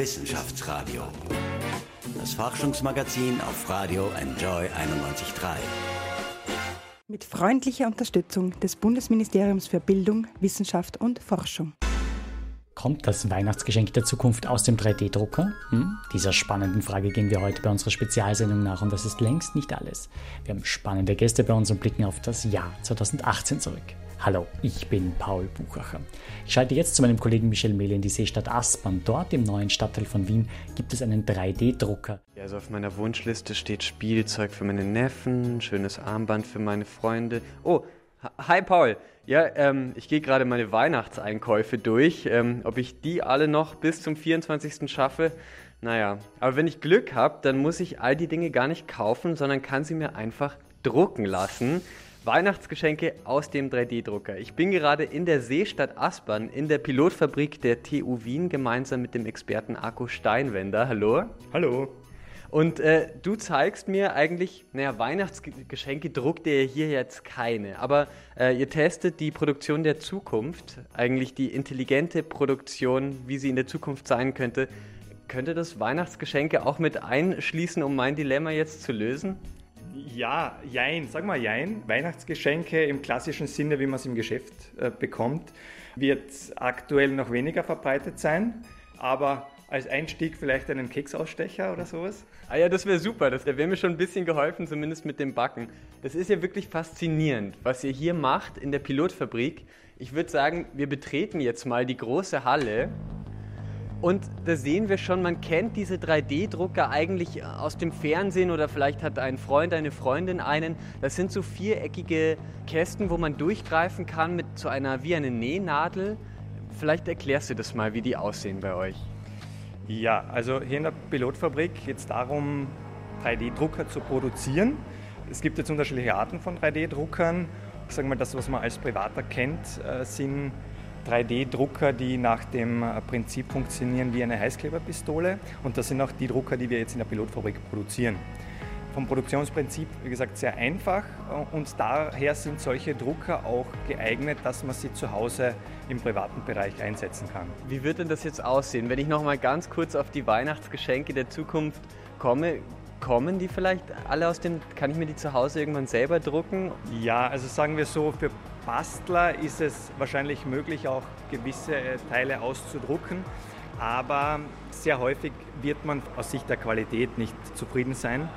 Wissenschaftsradio. Das Forschungsmagazin auf Radio Enjoy 91.3. Mit freundlicher Unterstützung des Bundesministeriums für Bildung, Wissenschaft und Forschung. Kommt das Weihnachtsgeschenk der Zukunft aus dem 3D-Drucker? Hm? Dieser spannenden Frage gehen wir heute bei unserer Spezialsendung nach und das ist längst nicht alles. Wir haben spannende Gäste bei uns und blicken auf das Jahr 2018 zurück. Hallo, ich bin Paul Buchacher. Ich schalte jetzt zu meinem Kollegen Michel Mehle in die Seestadt Aspern. Dort im neuen Stadtteil von Wien gibt es einen 3D-Drucker. Ja, also auf meiner Wunschliste steht Spielzeug für meine Neffen, schönes Armband für meine Freunde. Oh, Hi Paul. Ja, ähm, ich gehe gerade meine Weihnachtseinkäufe durch. Ähm, ob ich die alle noch bis zum 24. schaffe? Naja, aber wenn ich Glück habe, dann muss ich all die Dinge gar nicht kaufen, sondern kann sie mir einfach drucken lassen. Weihnachtsgeschenke aus dem 3D-Drucker. Ich bin gerade in der Seestadt Aspern in der Pilotfabrik der TU Wien gemeinsam mit dem Experten Akku Steinwender. Hallo. Hallo. Und äh, du zeigst mir eigentlich, naja, Weihnachtsgeschenke druckt ihr hier jetzt keine, aber äh, ihr testet die Produktion der Zukunft, eigentlich die intelligente Produktion, wie sie in der Zukunft sein könnte. Könnte das Weihnachtsgeschenke auch mit einschließen, um mein Dilemma jetzt zu lösen? Ja, jein, sag mal jein. Weihnachtsgeschenke im klassischen Sinne, wie man es im Geschäft äh, bekommt, wird aktuell noch weniger verbreitet sein, aber als Einstieg vielleicht einen Keksausstecher oder sowas? Ah ja, das wäre super. Das wäre mir schon ein bisschen geholfen, zumindest mit dem Backen. Das ist ja wirklich faszinierend, was ihr hier macht in der Pilotfabrik. Ich würde sagen, wir betreten jetzt mal die große Halle. Und da sehen wir schon, man kennt diese 3D-Drucker eigentlich aus dem Fernsehen oder vielleicht hat ein Freund, eine Freundin einen. Das sind so viereckige Kästen, wo man durchgreifen kann mit so einer wie eine Nähnadel. Vielleicht erklärst du das mal, wie die aussehen bei euch. Ja, also hier in der Pilotfabrik geht es darum, 3D-Drucker zu produzieren. Es gibt jetzt unterschiedliche Arten von 3D-Druckern. Ich sage mal, das, was man als Privater kennt, äh, sind 3D-Drucker, die nach dem äh, Prinzip funktionieren wie eine Heißkleberpistole. Und das sind auch die Drucker, die wir jetzt in der Pilotfabrik produzieren vom Produktionsprinzip, wie gesagt, sehr einfach und daher sind solche Drucker auch geeignet, dass man sie zu Hause im privaten Bereich einsetzen kann. Wie wird denn das jetzt aussehen? Wenn ich noch mal ganz kurz auf die Weihnachtsgeschenke der Zukunft komme, kommen die vielleicht alle aus dem, kann ich mir die zu Hause irgendwann selber drucken? Ja, also sagen wir so, für Bastler ist es wahrscheinlich möglich, auch gewisse äh, Teile auszudrucken, aber sehr häufig wird man aus Sicht der Qualität nicht zufrieden sein.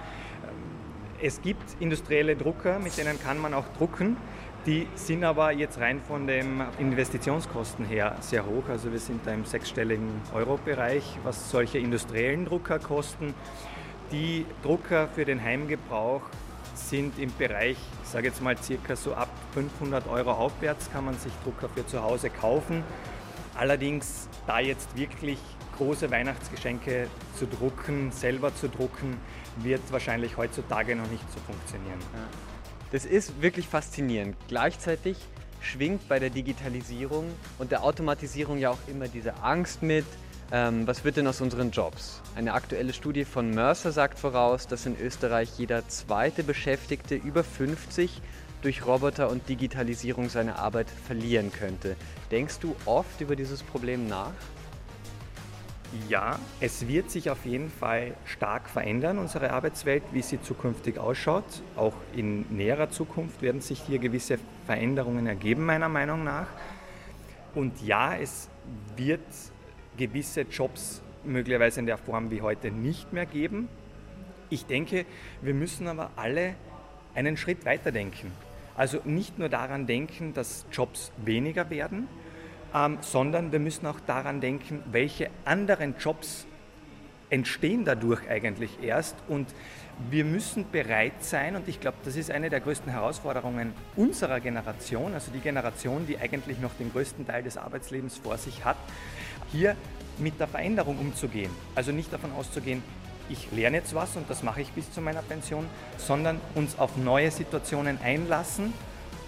Es gibt industrielle Drucker, mit denen kann man auch drucken. Die sind aber jetzt rein von den Investitionskosten her sehr hoch. Also wir sind da im sechsstelligen Euro-Bereich, was solche industriellen Drucker kosten. Die Drucker für den Heimgebrauch sind im Bereich, ich sage jetzt mal circa so ab 500 Euro aufwärts kann man sich Drucker für zu Hause kaufen. Allerdings da jetzt wirklich große Weihnachtsgeschenke zu drucken, selber zu drucken, wird wahrscheinlich heutzutage noch nicht so funktionieren. Das ist wirklich faszinierend. Gleichzeitig schwingt bei der Digitalisierung und der Automatisierung ja auch immer diese Angst mit, ähm, was wird denn aus unseren Jobs? Eine aktuelle Studie von Mercer sagt voraus, dass in Österreich jeder zweite Beschäftigte über 50 durch Roboter und Digitalisierung seine Arbeit verlieren könnte. Denkst du oft über dieses Problem nach? Ja, es wird sich auf jeden Fall stark verändern, unsere Arbeitswelt, wie sie zukünftig ausschaut. Auch in näherer Zukunft werden sich hier gewisse Veränderungen ergeben, meiner Meinung nach. Und ja, es wird gewisse Jobs möglicherweise in der Form wie heute nicht mehr geben. Ich denke, wir müssen aber alle einen Schritt weiter denken. Also nicht nur daran denken, dass Jobs weniger werden, ähm, sondern wir müssen auch daran denken, welche anderen Jobs entstehen dadurch eigentlich erst und wir müssen bereit sein, und ich glaube, das ist eine der größten Herausforderungen unserer Generation, also die Generation, die eigentlich noch den größten Teil des Arbeitslebens vor sich hat, hier mit der Veränderung umzugehen. Also nicht davon auszugehen, ich lerne jetzt was und das mache ich bis zu meiner Pension, sondern uns auf neue Situationen einlassen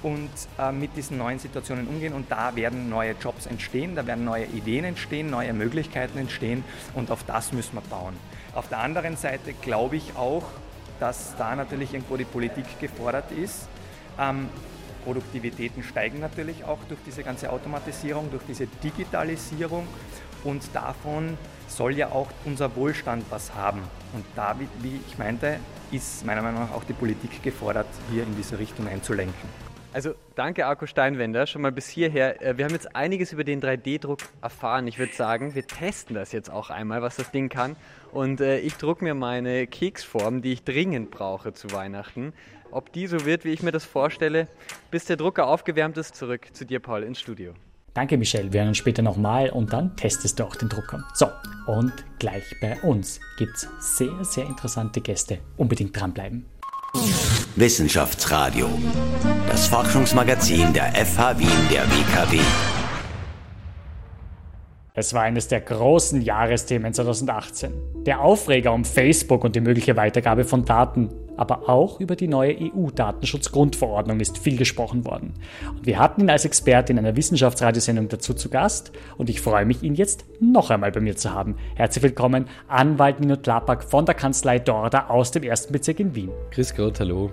und äh, mit diesen neuen Situationen umgehen. Und da werden neue Jobs entstehen, da werden neue Ideen entstehen, neue Möglichkeiten entstehen und auf das müssen wir bauen. Auf der anderen Seite glaube ich auch, dass da natürlich irgendwo die Politik gefordert ist. Ähm, Produktivitäten steigen natürlich auch durch diese ganze Automatisierung, durch diese Digitalisierung. und davon soll ja auch unser Wohlstand was haben. Und da, wie ich meinte, ist meiner Meinung nach auch die Politik gefordert, hier in diese Richtung einzulenken. Also danke Arco Steinwender schon mal bis hierher. Äh, wir haben jetzt einiges über den 3D-Druck erfahren. Ich würde sagen, wir testen das jetzt auch einmal, was das Ding kann. Und äh, ich drucke mir meine Keksform, die ich dringend brauche zu Weihnachten. Ob die so wird, wie ich mir das vorstelle, bis der Drucker aufgewärmt ist, zurück zu dir, Paul, ins Studio. Danke, Michelle. Wir hören uns später nochmal und dann testest du auch den Drucker. So, und gleich bei uns gibt es sehr, sehr interessante Gäste. Unbedingt dranbleiben. Wissenschaftsradio. Das Forschungsmagazin der FH Wien der WKW. Es war eines der großen Jahresthemen 2018. Der Aufreger um Facebook und die mögliche Weitergabe von Daten, aber auch über die neue EU-Datenschutzgrundverordnung ist viel gesprochen worden. Und wir hatten ihn als Experte in einer Wissenschaftsradiosendung dazu zu Gast und ich freue mich, ihn jetzt noch einmal bei mir zu haben. Herzlich willkommen, Anwalt Nino Tlapak von der Kanzlei Dorda aus dem ersten Bezirk in Wien. Grüß Gott, hallo.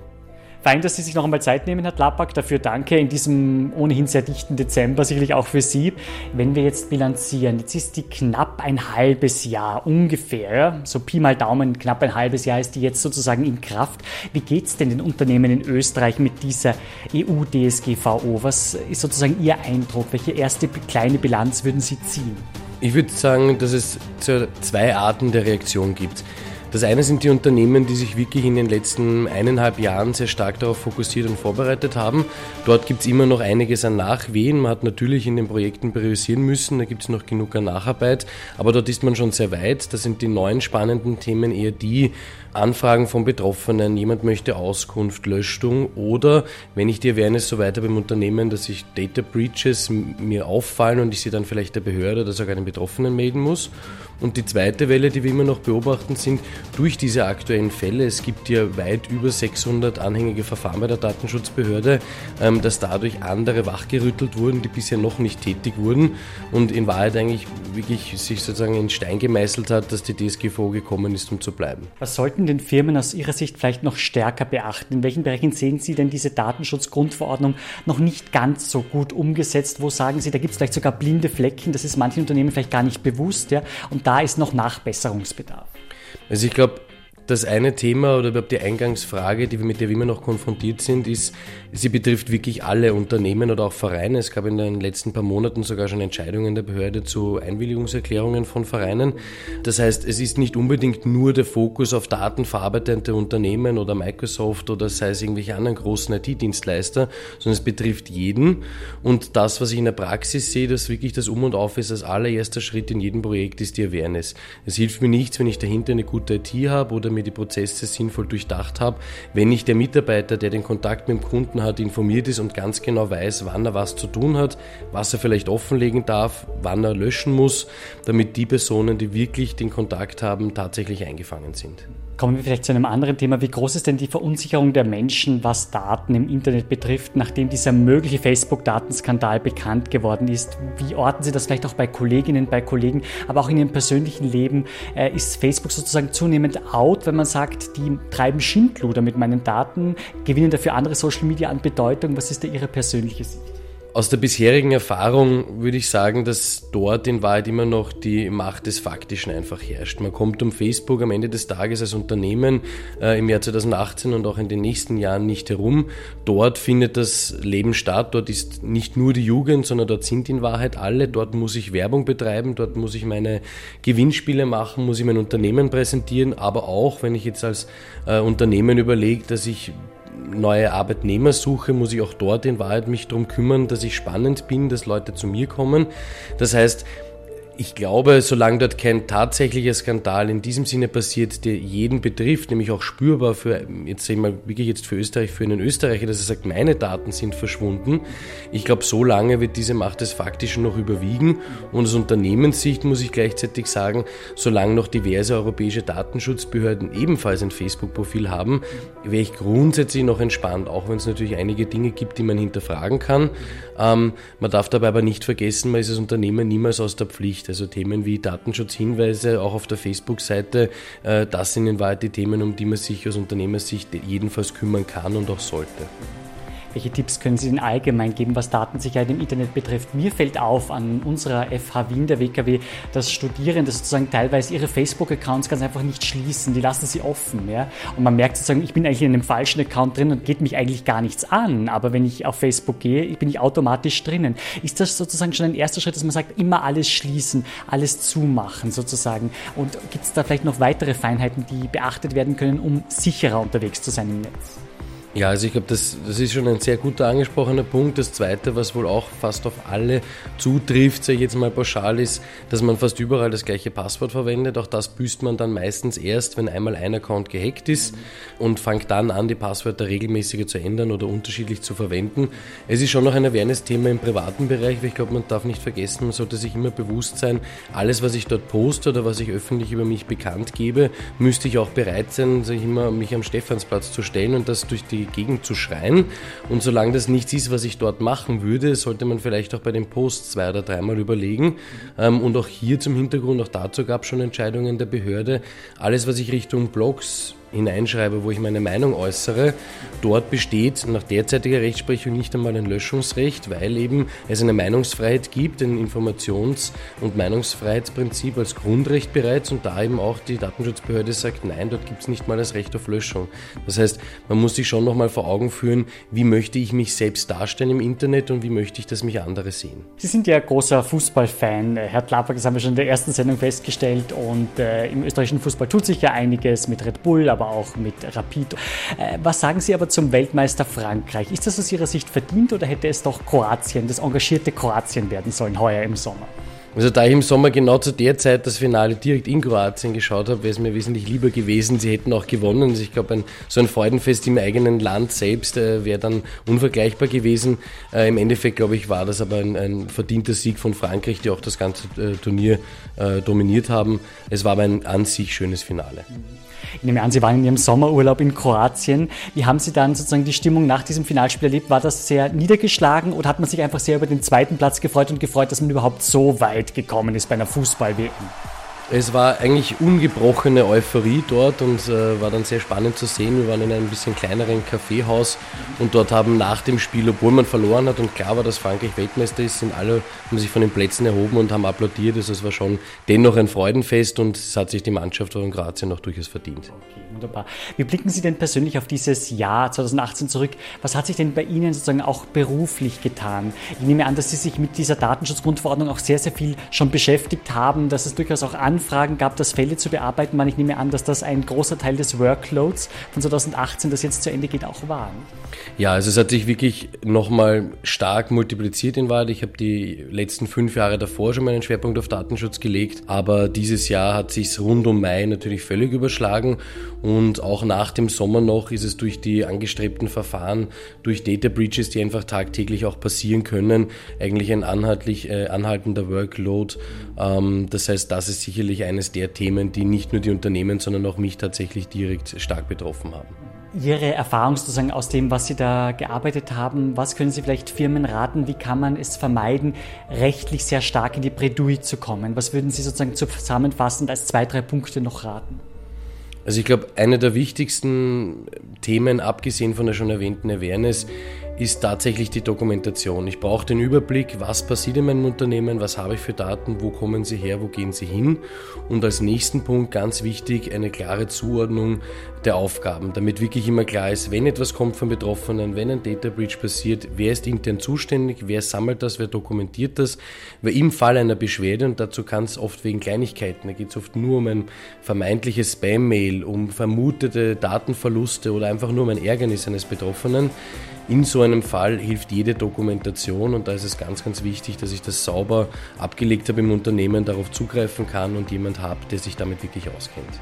Fein, dass Sie sich noch einmal Zeit nehmen, Herr Tlapak. Dafür danke in diesem ohnehin sehr dichten Dezember, sicherlich auch für Sie. Wenn wir jetzt bilanzieren, jetzt ist die knapp ein halbes Jahr ungefähr, so Pi mal Daumen, knapp ein halbes Jahr ist die jetzt sozusagen in Kraft. Wie geht es denn den Unternehmen in Österreich mit dieser EU-DSGVO? Was ist sozusagen Ihr Eindruck? Welche erste kleine Bilanz würden Sie ziehen? Ich würde sagen, dass es zwei Arten der Reaktion gibt. Das eine sind die Unternehmen, die sich wirklich in den letzten eineinhalb Jahren sehr stark darauf fokussiert und vorbereitet haben. Dort gibt es immer noch einiges an Nachwehen. Man hat natürlich in den Projekten priorisieren müssen, da gibt es noch genug an Nacharbeit, aber dort ist man schon sehr weit. Da sind die neuen spannenden Themen eher die, Anfragen von Betroffenen, jemand möchte Auskunft, Löschung oder wenn ich die Awareness so weiter beim Unternehmen, dass sich Data Breaches mir auffallen und ich sie dann vielleicht der Behörde oder sogar den Betroffenen melden muss. Und die zweite Welle, die wir immer noch beobachten, sind durch diese aktuellen Fälle, es gibt ja weit über 600 anhängige Verfahren bei der Datenschutzbehörde, ähm, dass dadurch andere wachgerüttelt wurden, die bisher noch nicht tätig wurden und in Wahrheit eigentlich wirklich sich sozusagen in Stein gemeißelt hat, dass die DSGVO gekommen ist, um zu bleiben. Was sollten denn Firmen aus Ihrer Sicht vielleicht noch stärker beachten? In welchen Bereichen sehen Sie denn diese Datenschutzgrundverordnung noch nicht ganz so gut umgesetzt? Wo sagen Sie, da gibt es vielleicht sogar blinde Flecken, das ist manchen Unternehmen vielleicht gar nicht bewusst, ja, und da ist noch Nachbesserungsbedarf? Also ich glaube, das eine Thema oder überhaupt die Eingangsfrage, die wir, mit der wir immer noch konfrontiert sind, ist, sie betrifft wirklich alle Unternehmen oder auch Vereine. Es gab in den letzten paar Monaten sogar schon Entscheidungen der Behörde zu Einwilligungserklärungen von Vereinen. Das heißt, es ist nicht unbedingt nur der Fokus auf datenverarbeitende Unternehmen oder Microsoft oder sei es irgendwelche anderen großen IT-Dienstleister, sondern es betrifft jeden. Und das, was ich in der Praxis sehe, dass wirklich das Um und Auf ist, als allererster Schritt in jedem Projekt ist die Awareness. Es hilft mir nichts, wenn ich dahinter eine gute IT habe oder mir die Prozesse sinnvoll durchdacht habe, wenn nicht der Mitarbeiter, der den Kontakt mit dem Kunden hat, informiert ist und ganz genau weiß, wann er was zu tun hat, was er vielleicht offenlegen darf, wann er löschen muss, damit die Personen, die wirklich den Kontakt haben, tatsächlich eingefangen sind. Kommen wir vielleicht zu einem anderen Thema. Wie groß ist denn die Verunsicherung der Menschen, was Daten im Internet betrifft, nachdem dieser mögliche Facebook-Datenskandal bekannt geworden ist? Wie orten Sie das vielleicht auch bei Kolleginnen, bei Kollegen, aber auch in Ihrem persönlichen Leben? Äh, ist Facebook sozusagen zunehmend out, wenn man sagt, die treiben Schindluder mit meinen Daten, gewinnen dafür andere Social Media an Bedeutung? Was ist da Ihre persönliche Sicht? Aus der bisherigen Erfahrung würde ich sagen, dass dort in Wahrheit immer noch die Macht des Faktischen einfach herrscht. Man kommt um Facebook am Ende des Tages als Unternehmen äh, im Jahr 2018 und auch in den nächsten Jahren nicht herum. Dort findet das Leben statt. Dort ist nicht nur die Jugend, sondern dort sind in Wahrheit alle. Dort muss ich Werbung betreiben, dort muss ich meine Gewinnspiele machen, muss ich mein Unternehmen präsentieren, aber auch, wenn ich jetzt als äh, Unternehmen überlege, dass ich neue Arbeitnehmer suche, muss ich auch dort in Wahrheit mich darum kümmern, dass ich spannend bin, dass Leute zu mir kommen. Das heißt, ich glaube, solange dort kein tatsächlicher Skandal in diesem Sinne passiert, der jeden betrifft, nämlich auch spürbar für, jetzt sehen wir wirklich jetzt für Österreich, für einen Österreicher, dass er sagt, meine Daten sind verschwunden. Ich glaube, so lange wird diese Macht des Faktischen noch überwiegen. Und aus Unternehmenssicht muss ich gleichzeitig sagen, solange noch diverse europäische Datenschutzbehörden ebenfalls ein Facebook-Profil haben, wäre ich grundsätzlich noch entspannt, auch wenn es natürlich einige Dinge gibt, die man hinterfragen kann. Ähm, man darf dabei aber nicht vergessen, man ist als Unternehmen niemals aus der Pflicht. Also Themen wie Datenschutzhinweise, auch auf der Facebook-Seite, äh, das sind in Wahrheit die Themen, um die man sich aus Unternehmersicht jedenfalls kümmern kann und auch sollte. Welche Tipps können Sie denn allgemein geben, was Datensicherheit im Internet betrifft? Mir fällt auf an unserer FH Wien, der WKW, dass Studierende sozusagen teilweise ihre Facebook-Accounts ganz einfach nicht schließen. Die lassen sie offen. Ja? Und man merkt sozusagen, ich bin eigentlich in einem falschen Account drin und geht mich eigentlich gar nichts an. Aber wenn ich auf Facebook gehe, bin ich automatisch drinnen. Ist das sozusagen schon ein erster Schritt, dass man sagt, immer alles schließen, alles zumachen sozusagen? Und gibt es da vielleicht noch weitere Feinheiten, die beachtet werden können, um sicherer unterwegs zu sein im Netz? Ja, also ich glaube, das, das ist schon ein sehr guter angesprochener Punkt. Das Zweite, was wohl auch fast auf alle zutrifft, sage ich jetzt mal pauschal, ist, dass man fast überall das gleiche Passwort verwendet. Auch das büßt man dann meistens erst, wenn einmal ein Account gehackt ist und fängt dann an, die Passwörter regelmäßiger zu ändern oder unterschiedlich zu verwenden. Es ist schon noch ein Awareness-Thema im privaten Bereich, weil ich glaube, man darf nicht vergessen, man sollte sich immer bewusst sein, alles, was ich dort poste oder was ich öffentlich über mich bekannt gebe, müsste ich auch bereit sein, sage ich immer, mich am Stephansplatz zu stellen und das durch die die Gegend zu schreien. Und solange das nichts ist, was ich dort machen würde, sollte man vielleicht auch bei den Posts zwei oder dreimal überlegen. Ähm, und auch hier zum Hintergrund, auch dazu gab es schon Entscheidungen der Behörde. Alles, was ich Richtung Blogs, hineinschreibe, wo ich meine Meinung äußere, dort besteht nach derzeitiger Rechtsprechung nicht einmal ein Löschungsrecht, weil eben es eine Meinungsfreiheit gibt, ein Informations- und Meinungsfreiheitsprinzip als Grundrecht bereits und da eben auch die Datenschutzbehörde sagt, nein, dort gibt es nicht mal das Recht auf Löschung. Das heißt, man muss sich schon nochmal vor Augen führen, wie möchte ich mich selbst darstellen im Internet und wie möchte ich, dass mich andere sehen. Sie sind ja großer Fußballfan, Herr Klapper, das haben wir schon in der ersten Sendung festgestellt und äh, im österreichischen Fußball tut sich ja einiges mit Red Bull, aber aber auch mit Rapid. Äh, was sagen Sie aber zum Weltmeister Frankreich? Ist das aus Ihrer Sicht verdient oder hätte es doch Kroatien, das engagierte Kroatien werden sollen heuer im Sommer? Also da ich im Sommer genau zu der Zeit das Finale direkt in Kroatien geschaut habe, wäre es mir wesentlich lieber gewesen, sie hätten auch gewonnen. Also ich glaube, ein, so ein Freudenfest im eigenen Land selbst äh, wäre dann unvergleichbar gewesen. Äh, Im Endeffekt, glaube ich, war das aber ein, ein, verdienter Sieg von Frankreich, die auch das ganze äh, Turnier äh, dominiert haben. Es war aber ein an sich schönes Finale. Mhm. Ich nehme an, Sie waren in Ihrem Sommerurlaub in Kroatien. Wie haben Sie dann sozusagen die Stimmung nach diesem Finalspiel erlebt? War das sehr niedergeschlagen oder hat man sich einfach sehr über den zweiten Platz gefreut und gefreut, dass man überhaupt so weit gekommen ist bei einer Fußball-WM? Es war eigentlich ungebrochene Euphorie dort und äh, war dann sehr spannend zu sehen. Wir waren in einem bisschen kleineren Kaffeehaus und dort haben nach dem Spiel, obwohl man verloren hat und klar war, dass Frankreich Weltmeister ist, sind alle haben sich von den Plätzen erhoben und haben applaudiert. Also es war schon dennoch ein Freudenfest und es hat sich die Mannschaft von Kroatien auch durchaus verdient. Okay, wunderbar. Wie blicken Sie denn persönlich auf dieses Jahr 2018 zurück? Was hat sich denn bei Ihnen sozusagen auch beruflich getan? Ich nehme an, dass Sie sich mit dieser Datenschutzgrundverordnung auch sehr, sehr viel schon beschäftigt haben, dass es durchaus auch an Anfragen gab, das Fälle zu bearbeiten waren. Ich nehme an, dass das ein großer Teil des Workloads von 2018, das jetzt zu Ende geht, auch war. Ja, also es hat sich wirklich nochmal stark multipliziert in Wahrheit. Ich habe die letzten fünf Jahre davor schon meinen Schwerpunkt auf Datenschutz gelegt, aber dieses Jahr hat sich rund um Mai natürlich völlig überschlagen und auch nach dem Sommer noch ist es durch die angestrebten Verfahren, durch Data Breaches, die einfach tagtäglich auch passieren können, eigentlich ein anhaltlich, äh, anhaltender Workload. Ähm, das heißt, das ist sicherlich sicherlich eines der Themen, die nicht nur die Unternehmen, sondern auch mich tatsächlich direkt stark betroffen haben. Ihre Erfahrung sozusagen aus dem, was Sie da gearbeitet haben, was können Sie vielleicht Firmen raten, wie kann man es vermeiden, rechtlich sehr stark in die Bredouille zu kommen? Was würden Sie sozusagen zusammenfassend als zwei, drei Punkte noch raten? Also ich glaube, eine der wichtigsten Themen, abgesehen von der schon erwähnten Awareness, ist tatsächlich die Dokumentation. Ich brauche den Überblick, was passiert in meinem Unternehmen, was habe ich für Daten, wo kommen sie her, wo gehen sie hin. Und als nächsten Punkt ganz wichtig eine klare Zuordnung der Aufgaben, damit wirklich immer klar ist, wenn etwas kommt von Betroffenen, wenn ein Data Breach passiert, wer ist intern zuständig, wer sammelt das, wer dokumentiert das, weil im Fall einer Beschwerde, und dazu kann es oft wegen Kleinigkeiten, da geht es oft nur um ein vermeintliches Spam-Mail, um vermutete Datenverluste oder einfach nur um ein Ärgernis eines Betroffenen, in so einem Fall hilft jede Dokumentation und da ist es ganz, ganz wichtig, dass ich das sauber abgelegt habe im Unternehmen, darauf zugreifen kann und jemand habe, der sich damit wirklich auskennt.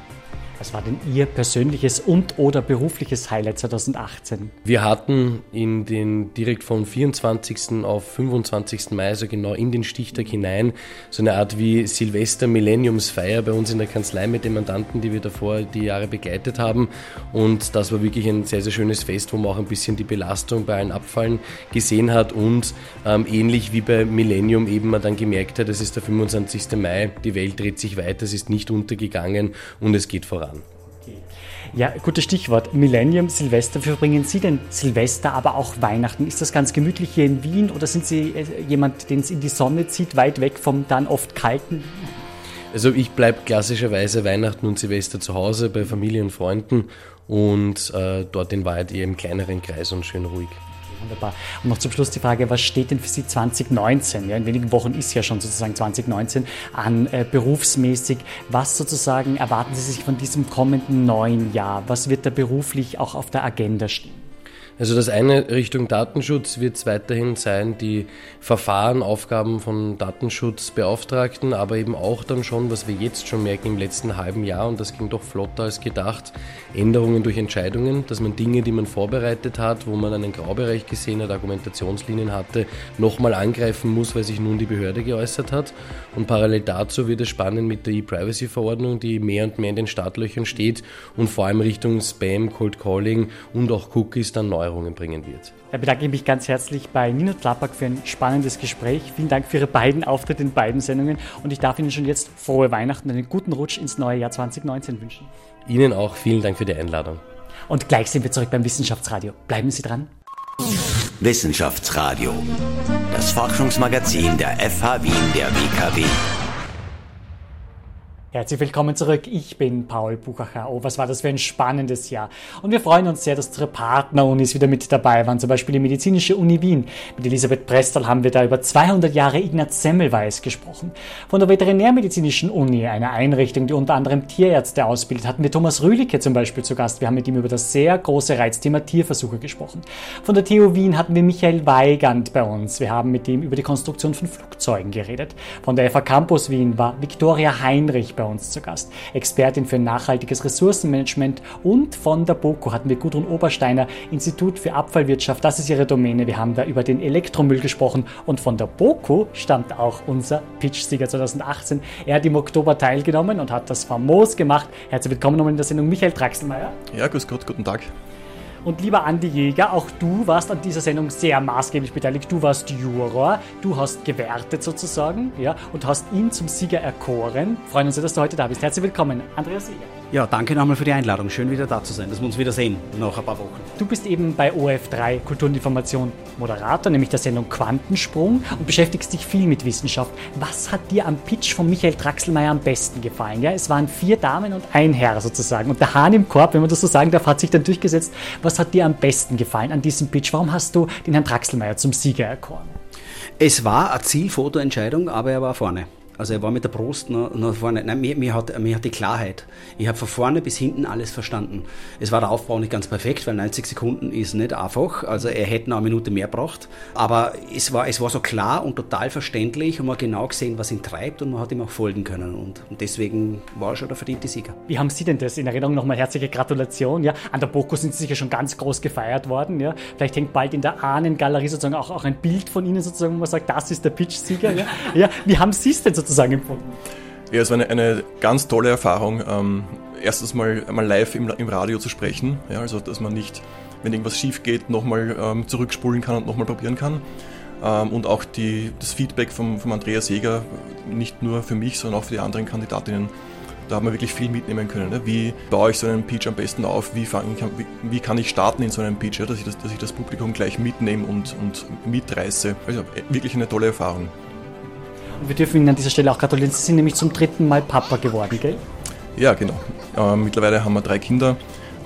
Was war denn Ihr persönliches und oder berufliches Highlight 2018? Wir hatten in den direkt vom 24. auf 25. Mai, also genau in den Stichtag hinein, so eine Art wie Silvester Millenniumsfeier bei uns in der Kanzlei mit den Mandanten, die wir davor die Jahre begleitet haben. Und das war wirklich ein sehr, sehr schönes Fest, wo man auch ein bisschen die Belastung bei allen Abfallen gesehen hat und ähm, ähnlich wie bei Millennium eben man dann gemerkt hat, es ist der 25. Mai, die Welt dreht sich weiter, es ist nicht untergegangen und es geht voran. Ja, gutes Stichwort. Millennium, Silvester. Wie verbringen Sie denn Silvester, aber auch Weihnachten? Ist das ganz gemütlich hier in Wien oder sind Sie äh, jemand, den es in die Sonne zieht, weit weg vom dann oft kalten? Also ich bleibe klassischerweise Weihnachten und Silvester zu Hause bei Familie und Freunden und äh, dort in Wahrheit eher im kleineren Kreis und schön ruhig. Wunderbar. Und noch zum Schluss die Frage, was steht denn für Sie 2019? Ja, in wenigen Wochen ist ja schon sozusagen 2019 an äh, berufsmäßig. Was sozusagen erwarten Sie sich von diesem kommenden neuen Jahr? Was wird da beruflich auch auf der Agenda stehen? Also das eine Richtung Datenschutz wird es weiterhin sein, die Verfahren, Aufgaben von Datenschutzbeauftragten, aber eben auch dann schon, was wir jetzt schon merken im letzten halben Jahr, und das ging doch flotter als gedacht, Änderungen durch Entscheidungen, dass man Dinge, die man vorbereitet hat, wo man einen Graubereich gesehen hat, Argumentationslinien hatte, nochmal angreifen muss, weil sich nun die Behörde geäußert hat. Und parallel dazu wird es spannend mit der E-Privacy-Verordnung, die mehr und mehr in den Startlöchern steht und vor allem Richtung Spam, Cold Calling und auch Cookies dann neu Neuerungen bringen wird. Da bedanke ich mich ganz herzlich bei Nino Tlapak für ein spannendes Gespräch. Vielen Dank für Ihre beiden Auftritte in beiden Sendungen und ich darf Ihnen schon jetzt frohe Weihnachten und einen guten Rutsch ins neue Jahr 2019 wünschen. Ihnen auch vielen Dank für die Einladung. Und gleich sind wir zurück beim Wissenschaftsradio. Bleiben Sie dran. Wissenschaftsradio, das Forschungsmagazin der FH Wien der WKW. Herzlich willkommen zurück. Ich bin Paul Buchacher. Oh, was war das für ein spannendes Jahr. Und wir freuen uns sehr, dass unsere Partnerunis wieder mit dabei waren. Zum Beispiel die Medizinische Uni Wien. Mit Elisabeth Prestel haben wir da über 200 Jahre Ignaz Semmelweis gesprochen. Von der Veterinärmedizinischen Uni, einer Einrichtung, die unter anderem Tierärzte ausbildet, hatten wir Thomas Rühlicke zum Beispiel zu Gast. Wir haben mit ihm über das sehr große Reizthema Tierversuche gesprochen. Von der TU Wien hatten wir Michael Weigand bei uns. Wir haben mit ihm über die Konstruktion von Flugzeugen geredet. Von der FH Campus Wien war Viktoria Heinrich bei uns zu Gast. Expertin für nachhaltiges Ressourcenmanagement und von der BOKO hatten wir Gudrun Obersteiner, Institut für Abfallwirtschaft, das ist ihre Domäne. Wir haben da über den Elektromüll gesprochen und von der BOKO stammt auch unser Pitch-Sieger 2018. Er hat im Oktober teilgenommen und hat das famos gemacht. Herzlich willkommen nochmal in der Sendung Michael Draxelmeier. Ja, grüß Gott, guten Tag. Und lieber Andi Jäger, auch du warst an dieser Sendung sehr maßgeblich beteiligt. Du warst Juror, du hast gewertet sozusagen, ja, und hast ihn zum Sieger erkoren. Freuen uns sehr, dass du heute da bist. Herzlich willkommen, Andreas Jäger. Ja, danke nochmal für die Einladung. Schön wieder da zu sein, dass wir uns wieder sehen nach ein paar Wochen. Du bist eben bei OF3 Kultur und Information Moderator, nämlich der Sendung Quantensprung und beschäftigst dich viel mit Wissenschaft. Was hat dir am Pitch von Michael Draxelmeier am besten gefallen? Ja, es waren vier Damen und ein Herr sozusagen. Und der Hahn im Korb, wenn man das so sagen darf, hat sich dann durchgesetzt. Was hat dir am besten gefallen an diesem Pitch? Warum hast du den Herrn Draxelmeier zum Sieger erkoren? Es war eine Zielfotoentscheidung, aber er war vorne. Also er war mit der Brust nach, nach vorne. Nein, mir, mir, hat, mir hat die Klarheit. Ich habe von vorne bis hinten alles verstanden. Es war der Aufbau nicht ganz perfekt, weil 90 Sekunden ist nicht einfach. Also er hätte noch eine Minute mehr braucht. Aber es war, es war so klar und total verständlich und man hat genau gesehen, was ihn treibt und man hat ihm auch folgen können. Und, und deswegen war er schon der verdiente Sieger. Wie haben Sie denn das in Erinnerung? Nochmal herzliche Gratulation. Ja, an der Boko sind Sie sicher schon ganz groß gefeiert worden. Ja, vielleicht hängt bald in der Ahnengalerie sozusagen auch, auch ein Bild von Ihnen sozusagen, wo man sagt, das ist der Pitch-Sieger. Ja, ja, wie haben Sie es denn sozusagen sozusagen empfunden? Ja, es war eine, eine ganz tolle Erfahrung. Ähm, erstens mal, mal live im, im Radio zu sprechen, ja, also dass man nicht, wenn irgendwas schief geht, nochmal ähm, zurückspulen kann und nochmal probieren kann. Ähm, und auch die, das Feedback vom, vom Andreas Jäger, nicht nur für mich, sondern auch für die anderen Kandidatinnen, da haben wir wirklich viel mitnehmen können. Ne? Wie baue ich so einen Pitch am besten auf? Wie, fang, wie, wie kann ich starten in so einem Pitch, ja? dass, ich das, dass ich das Publikum gleich mitnehme und, und mitreiße? Also wirklich eine tolle Erfahrung. Wir dürfen Ihnen an dieser Stelle auch gratulieren. Sie sind nämlich zum dritten Mal Papa geworden, gell? Ja, genau. Äh, mittlerweile haben wir drei Kinder.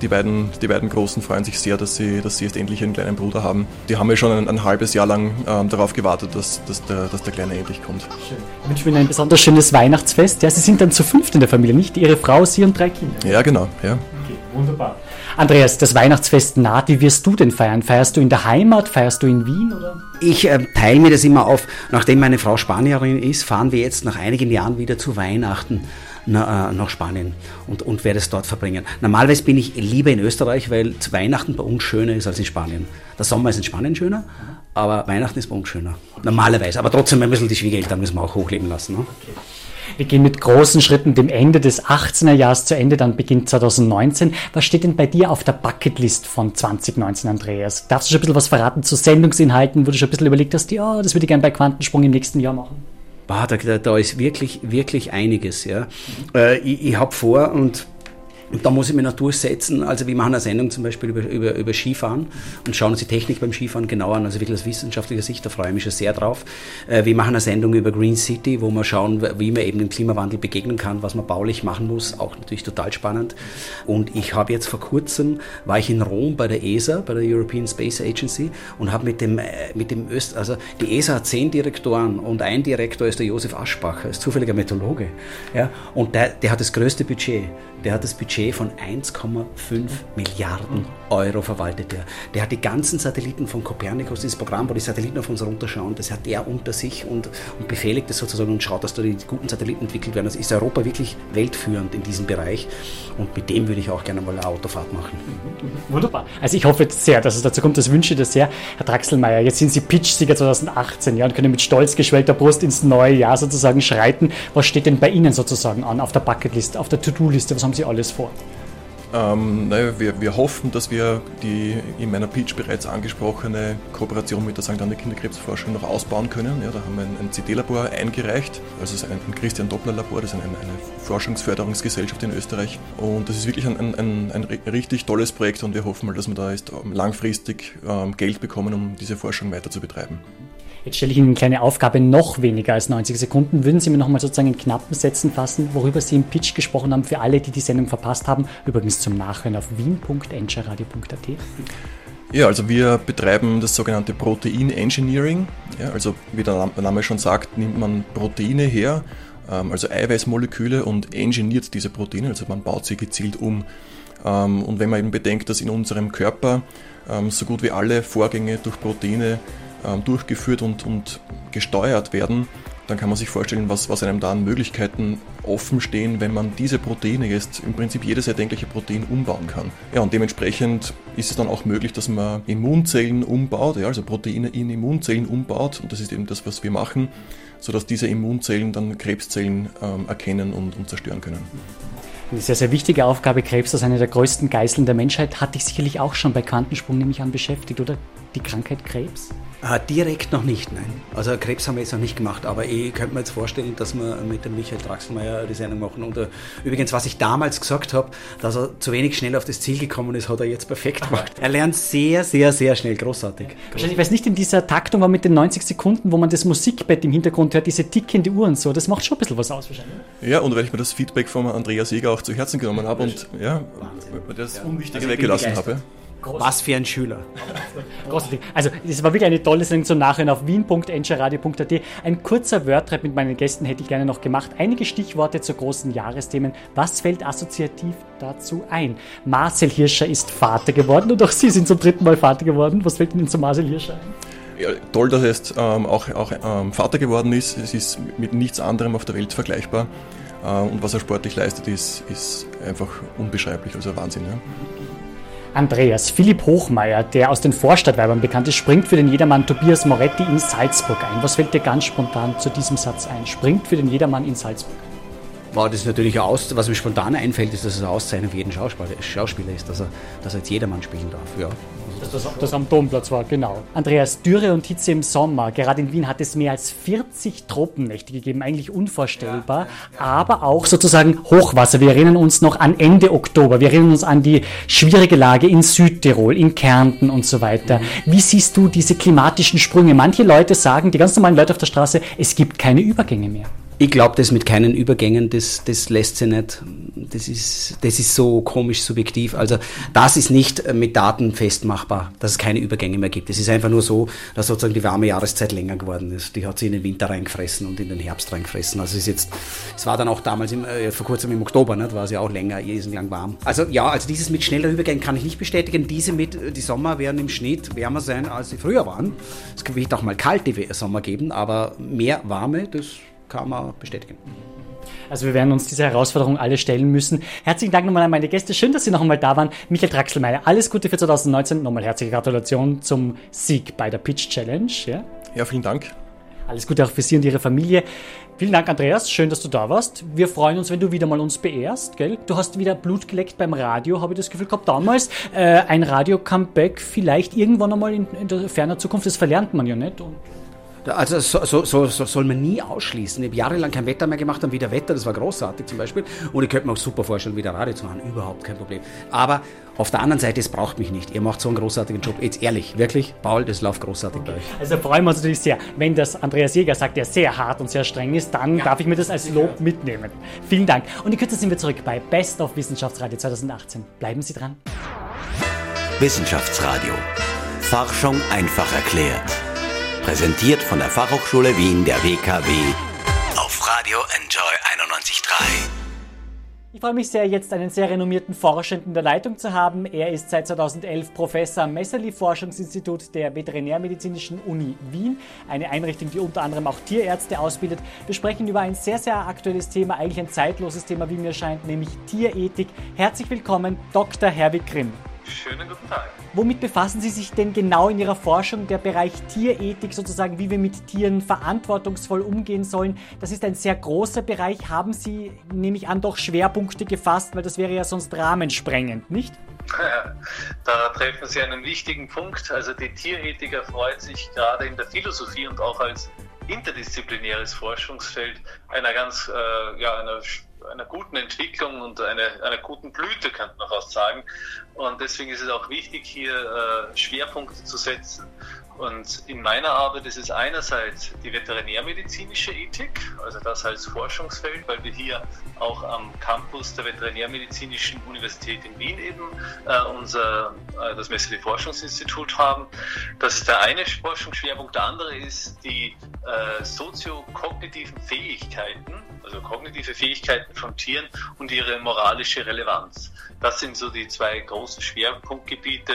Die beiden, die beiden Großen freuen sich sehr, dass sie, dass sie jetzt endlich einen kleinen Bruder haben. Die haben ja schon ein, ein halbes Jahr lang ähm, darauf gewartet, dass, dass, der, dass der Kleine endlich kommt. Schön. Ich wünsche Ihnen ein besonders schönes Weihnachtsfest. Ja, Sie sind dann zu fünft in der Familie, nicht? Ihre Frau, Sie und drei Kinder. Ja, genau. Ja. Okay, wunderbar. Andreas, das Weihnachtsfest naht. Wie wirst du denn feiern? Feierst du in der Heimat? Feierst du in Wien? Oder? Ich äh, teile mir das immer auf. Nachdem meine Frau Spanierin ist, fahren wir jetzt nach einigen Jahren wieder zu Weihnachten nach, äh, nach Spanien und, und werde es dort verbringen. Normalerweise bin ich lieber in Österreich, weil zu Weihnachten bei uns schöner ist als in Spanien. Der Sommer ist in Spanien schöner, aber Weihnachten ist bei uns schöner. Normalerweise. Aber trotzdem ein bisschen die Schwiegereltern müssen wir auch hochleben lassen. Ne? Okay. Wir gehen mit großen Schritten dem Ende des 18er Jahres zu Ende, dann beginnt 2019. Was steht denn bei dir auf der Bucketlist von 2019, Andreas? Darfst du schon ein bisschen was verraten zu Sendungsinhalten, wo du schon ein bisschen überlegt hast, ja, das würde ich gerne bei Quantensprung im nächsten Jahr machen? Bah, da, da, ist wirklich, wirklich einiges. Ja. Äh, ich ich habe vor und Und da muss ich mich noch durchsetzen. Also wir machen eine Sendung zum Beispiel über, über, über Skifahren und schauen uns die Technik beim Skifahren genauer an, also wirklich aus wissenschaftlicher Sicht, da freue ich mich schon sehr drauf. Äh, wir machen eine Sendung über Green City, wo wir schauen, wie man eben dem Klimawandel begegnen kann, was man baulich machen muss, auch natürlich total spannend. Und ich habe jetzt vor kurzem, war ich in Rom bei der ESA, bei der European Space Agency und habe mit dem, äh, mit dem Öst, also die ESA hat zehn Direktoren und ein Direktor ist der Josef Aschbacher, ist zufälliger Meteorologe. Ja, und der, der hat das größte Budget der hat das Budget von 1,5 Milliarden Euro verwaltet. Der, der hat die ganzen Satelliten von Copernicus, dieses Programm, wo die Satelliten auf uns runterschauen, das hat er unter sich und, und befehligt es sozusagen und schaut, dass da die guten Satelliten entwickelt werden. Also ist Europa wirklich weltführend in diesem Bereich und mit dem würde ich auch gerne mal eine Autofahrt machen. Wunderbar. Also ich hoffe sehr, dass es dazu kommt. Das wünsche ich dir sehr. Herr Draxelmeier, jetzt sind Sie Pitch-Sieger 2018 ja, und können mit stolz geschwellter Brust ins neue Jahr sozusagen schreiten. Was steht denn bei Ihnen sozusagen an, auf der Bucketlist, auf der To-Do-Liste? Was haben Sie alles vor? Ähm, naja, wir, wir hoffen, dass wir die in meiner Pitch bereits angesprochene Kooperation mit der St. Anne Kinderkrebsforschung noch ausbauen können. Ja, da haben wir ein, ein CD-Labor eingereicht, also ein, ein Christian Doppler-Labor, das ist eine, eine, Forschungsförderungsgesellschaft in Österreich. Und das ist wirklich ein, ein, ein, richtig tolles Projekt und wir hoffen mal, dass wir da jetzt langfristig ähm, Geld bekommen, um diese Forschung weiter zu betreiben. Jetzt stelle ich Ihnen eine kleine Aufgabe, noch weniger als 90 Sekunden. Würden Sie mir nochmal sozusagen in knappen Sätzen fassen, worüber Sie im Pitch gesprochen haben, für alle, die die Sendung verpasst haben? Übrigens zum Nachhören auf wien.enscheradio.at. Ja, also wir betreiben das sogenannte Protein Engineering. Ja, also wie der Name schon sagt, nimmt man Proteine her, ähm, also Eiweißmoleküle und engineert diese Proteine, also man baut sie gezielt um. Ähm, und wenn man eben bedenkt, dass in unserem Körper ähm, so gut wie alle Vorgänge durch Proteine durchgeführt und, und gesteuert werden, dann kann man sich vorstellen, was, was einem da an Möglichkeiten offen stehen, wenn man diese Proteine jetzt im Prinzip jedes erdenkliche Protein umbauen kann. Ja, und dementsprechend ist es dann auch möglich, dass man Immunzellen umbaut, ja, also Proteine in Immunzellen umbaut, und das ist eben das, was wir machen, sodass diese Immunzellen dann Krebszellen ähm, erkennen und, und zerstören können. Eine sehr, sehr wichtige Aufgabe. Krebs als eine der größten Geißeln der Menschheit hat dich sicherlich auch schon bei Quantensprung nämlich an beschäftigt, oder? Die Krankheit Krebs? Ah, direkt noch nicht, nein. Also Krebs haben wir jetzt noch nicht gemacht, aber ich könnte mir jetzt vorstellen, dass wir mit dem Michael Draxelmeier die Sendung machen. Und uh, übrigens, was ich damals gesagt habe, dass er zu wenig schnell auf das Ziel gekommen ist, hat er jetzt perfekt gemacht. Er lernt sehr, sehr, sehr schnell, großartig. Wahrscheinlich, weil es nicht in dieser Taktung war mit den 90 Sekunden, wo man das Musikbett im Hintergrund hört, diese tickende Uhr und so, das macht schon ein bisschen was aus wahrscheinlich. Ja, und weil ich mir das Feedback von Andreas Jäger auch zu Herzen genommen habe und ja, das Unwichtige also weggelassen habe. Was für ein Schüler. Großartig. Also, es war wirklich eine tolle Sendung zum Nachhören auf wien.enscheradio.at. Ein kurzer Wordtrap mit meinen Gästen hätte ich gerne noch gemacht. Einige Stichworte zu großen Jahresthemen. Was fällt assoziativ dazu ein? Marcel Hirscher ist Vater geworden und auch Sie sind zum dritten Mal Vater geworden. Was fällt Ihnen zu Marcel Hirscher ein? Ja, toll, dass er jetzt ähm, auch, auch ähm, Vater geworden ist. Es ist mit nichts anderem auf der Welt vergleichbar. Äh, und was er sportlich leistet, ist, ist einfach unbeschreiblich, also Wahnsinn. Ja. Andreas, Philipp Hochmeier, der aus den Vorstadtweibern bekannt ist, springt für den Jedermann Tobias Moretti in Salzburg ein. Was fällt dir ganz spontan zu diesem Satz ein? Springt für den Jedermann in Salzburg. Wow, das ist natürlich aus, was mir spontan einfällt, ist, dass es eine Auszeichnung für jeden Schauspieler, Schauspieler ist, dass er, dass er als Jedermann spielen darf. Ja. Dass das, das am Domplatz war, genau. Andreas, Dürre und Hitze im Sommer. Gerade in Wien hat es mehr als 40 Tropennächte gegeben, eigentlich unvorstellbar. Aber auch sozusagen Hochwasser. Wir erinnern uns noch an Ende Oktober. Wir erinnern uns an die schwierige Lage in Südtirol, in Kärnten und so weiter. Mhm. Wie siehst du diese klimatischen Sprünge? Manche Leute sagen, die ganz normalen Leute auf der Straße, es gibt keine Übergänge mehr. Ich glaube, das mit keinen Übergängen, das, das lässt sich nicht. Das ist, das ist so komisch subjektiv. Also das ist nicht mit Daten festmachbar, dass es keine Übergänge mehr gibt. Es ist einfach nur so, dass sozusagen die warme Jahreszeit länger geworden ist. Die hat sie in den Winter reingefressen und in den Herbst reingefressen. Also es ist jetzt, es war dann auch damals im, äh, vor kurzem im Oktober, ne? da war es ja auch länger, lang warm. Also ja, also dieses mit schneller Übergängen kann ich nicht bestätigen. Diese mit, die Sommer werden im Schnitt wärmer sein, als sie früher waren. Es wird auch mal kalte Sommer geben, aber mehr warme, das kann man bestätigen. Also wir werden uns diese Herausforderung alle stellen müssen. Herzlichen Dank nochmal an meine Gäste. Schön, dass Sie noch einmal da waren. Michael Draxelmeier, alles Gute für 2019. Nochmal herzliche Gratulation zum Sieg bei der Pitch Challenge. Ja, ja vielen Dank. Alles Gute auch für Sie und Ihre Familie. Vielen Dank, Andreas. Schön, dass du da warst. Wir freuen uns, wenn du wieder mal uns beehrst, gell? Du hast wieder Blut geleckt beim Radio, habe ich das Gefühl gehabt. Damals äh, ein Radio-Comeback, vielleicht irgendwann einmal in, in der ferner Zukunft. Das verlernt man ja nicht. Und Also so, so, so, soll man nie ausschließen. Ich habe jahrelang kein Wetter mehr gemacht, dann wieder Wetter, das war großartig zum Beispiel. Und ich könnte mir auch super vorstellen, wieder Radio zu machen, überhaupt kein Problem. Aber auf der anderen Seite, es braucht mich nicht. Ihr macht so einen großartigen Job. Jetzt ehrlich, wirklich, Paul, das läuft großartig bei euch. Also freuen wir uns natürlich sehr. Wenn das Andreas Jäger sagt, der sehr hart und sehr streng ist, dann ja. darf ich mir das als Lob mitnehmen. Vielen Dank. Und in Kürze sind wir zurück bei Best of Wissenschaftsradio 2018. Bleiben Sie dran. Wissenschaftsradio. Forschung einfach erklärt. Präsentiert von der Fachhochschule Wien der WKW auf Radio Enjoy 91.3. Ich freue mich sehr, jetzt einen sehr renommierten Forschenden in der Leitung zu haben. Er ist seit 2011 Professor am Messerli-Forschungsinstitut der Veterinärmedizinischen Uni Wien, eine Einrichtung, die unter anderem auch Tierärzte ausbildet. Wir sprechen über ein sehr, sehr aktuelles Thema, eigentlich ein zeitloses Thema, wie mir scheint, nämlich Tierethik. Herzlich willkommen, Dr. Herwig Grimm. Schönen guten Tag. Womit befassen Sie sich denn genau in Ihrer Forschung, der Bereich Tierethik, sozusagen, wie wir mit Tieren verantwortungsvoll umgehen sollen? Das ist ein sehr großer Bereich. Haben Sie, nehme ich an, doch Schwerpunkte gefasst, weil das wäre ja sonst rahmensprengend, nicht? Da treffen Sie einen wichtigen Punkt. Also die Tierethik erfreut sich gerade in der Philosophie und auch als interdisziplinäres Forschungsfeld einer ganz, äh, ja, einer einer guten Entwicklung und einer, einer guten Blüte, könnte man fast sagen. Und deswegen ist es auch wichtig, hier äh, Schwerpunkte zu setzen. Und in meiner Arbeit ist es einerseits die veterinärmedizinische Ethik, also das als Forschungsfeld, weil wir hier auch am Campus der Veterinärmedizinischen Universität in Wien eben äh, unser, äh, das Messeli Forschungsinstitut haben. Das ist der eine Forschungsschwerpunkt. Der andere ist die äh, soziokognitiven Fähigkeiten, also kognitive Fähigkeiten von Tieren und ihre moralische Relevanz. Das sind so die zwei großen Schwerpunktgebiete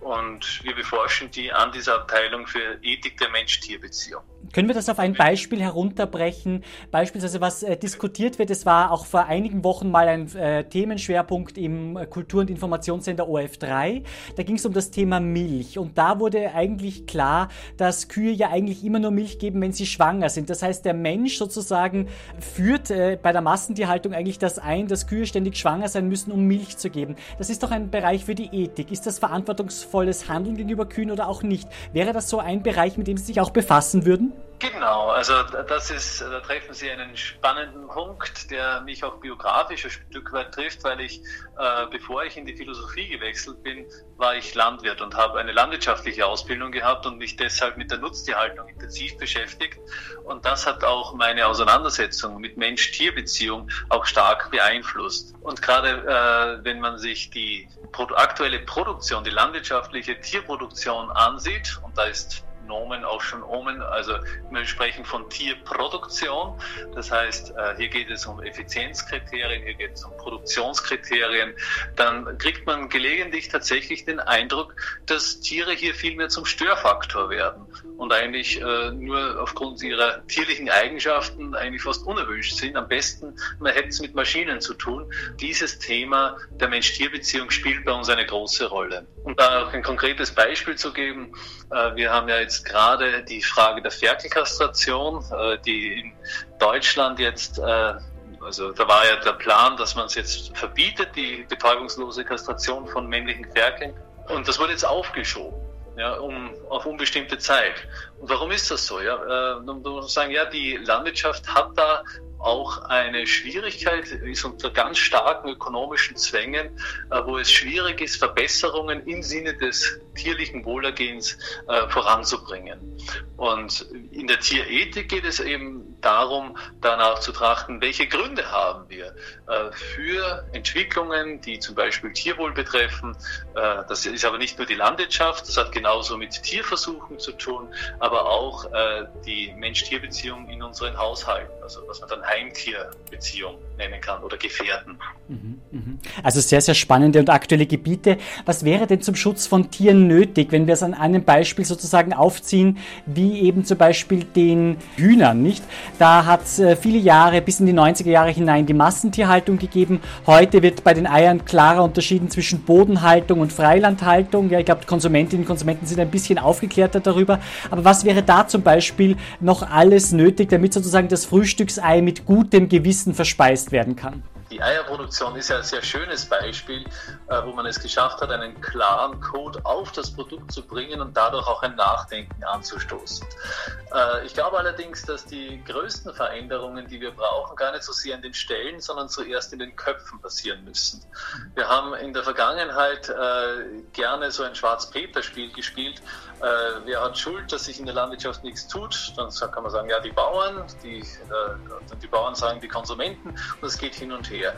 und wir beforschen die an dieser Abteilung für Ethik der Mensch-Tier-Beziehung. Können wir das auf ein Beispiel herunterbrechen? Beispielsweise, was äh, diskutiert wird, es war auch vor einigen Wochen mal ein äh, Themenschwerpunkt im Kultur- und Informationssender OF3. Da ging es um das Thema Milch. Und da wurde eigentlich klar, dass Kühe ja eigentlich immer nur Milch geben, wenn sie schwanger sind. Das heißt, der Mensch sozusagen führt äh, bei der Massentierhaltung eigentlich das ein, dass Kühe ständig schwanger sein müssen, um Milch zu geben. Das ist doch ein Bereich für die Ethik. Ist das verantwortungsvolles Handeln gegenüber Kühen oder auch nicht? Wäre das so ein Bereich, mit dem Sie sich auch befassen würden? Genau, also das ist, da treffen Sie einen spannenden Punkt, der mich auch biografisch ein Stück weit trifft, weil ich, äh, bevor ich in die Philosophie gewechselt bin, war ich Landwirt und habe eine landwirtschaftliche Ausbildung gehabt und mich deshalb mit der Nutztierhaltung intensiv beschäftigt. Und das hat auch meine Auseinandersetzung mit Mensch-Tier-Beziehung auch stark beeinflusst. Und gerade äh, wenn man sich die aktuelle Produktion, die landwirtschaftliche Tierproduktion ansieht, und da ist Nomen auch schon Omen. Also wir sprechen von Tierproduktion. Das heißt, äh, hier geht es um Effizienzkriterien, hier geht es um Produktionskriterien. Dann kriegt man gelegentlich tatsächlich den Eindruck, dass Tiere hier viel mehr zum Störfaktor werden und eigentlich äh, nur aufgrund ihrer tierlichen Eigenschaften eigentlich fast unerwünscht sind. Am besten, man hätte es mit Maschinen zu tun. Dieses Thema der Mensch-Tier-Beziehung spielt bei uns eine große Rolle. Um da auch ein konkretes Beispiel zu geben, äh, wir haben ja jetzt gerade die Frage der Ferkelkastration, äh, die in Deutschland jetzt äh, also da war ja der Plan, dass man es jetzt verbietet, die betäubungslose Kastration von männlichen Ferkeln. Und das wurde jetzt aufgeschoben ja, um, auf unbestimmte Zeit. Und warum ist das so? Ja, äh, man muss sagen, ja, die Landwirtschaft hat da auch eine Schwierigkeit, ist unter ganz starken ökonomischen Zwängen, äh, wo es schwierig ist, Verbesserungen im Sinne des tierlichen Wohlergehens äh, voranzubringen. Und in der Tierethik geht es eben darum, danach zu trachten, welche Gründe haben wir äh, für Entwicklungen, die zum Beispiel Tierwohl betreffen. Das ist aber nicht nur die Landwirtschaft, das hat genauso mit Tierversuchen zu tun, aber auch die Mensch-Tier-Beziehung in unseren Haushalten, also was man dann Heimtierbeziehung nennen kann oder Gefährten. Mhm, mhm. Also sehr, sehr spannende und aktuelle Gebiete. Was wäre denn zum Schutz von Tieren nötig, wenn wir es an einem Beispiel sozusagen aufziehen, wie eben zum Beispiel den Hühnern, nicht? Da hat es äh, viele Jahre bis in die 90er Jahre hinein die Massentierhaltung gegeben. Heute wird bei den Eiern klarer unterschieden zwischen Bodenhaltung und Freilandhaltung. Ja, ich glaube, Konsumentinnen und Konsumenten sind ein bisschen aufgeklärter darüber. Aber was wäre da zum Beispiel noch alles nötig, damit sozusagen das Frühstücksei mit gutem Gewissen verspeist werden kann? Die die Eierproduktion ist ja ein sehr schönes Beispiel, äh, wo man es geschafft hat, einen klaren Code auf das Produkt zu bringen und dadurch auch ein Nachdenken anzustoßen. Äh, ich glaube allerdings, dass die größten Veränderungen, die wir brauchen, gar nicht so sehr in den Stellen, sondern zuerst in den Köpfen passieren müssen. Wir haben in der Vergangenheit äh, gerne so ein Schwarz-Peter-Spiel gespielt. Wer hat Schuld, dass sich in der Landwirtschaft nichts tut? Dann kann man sagen, ja, die Bauern, die, die Bauern sagen die Konsumenten und es geht hin und her.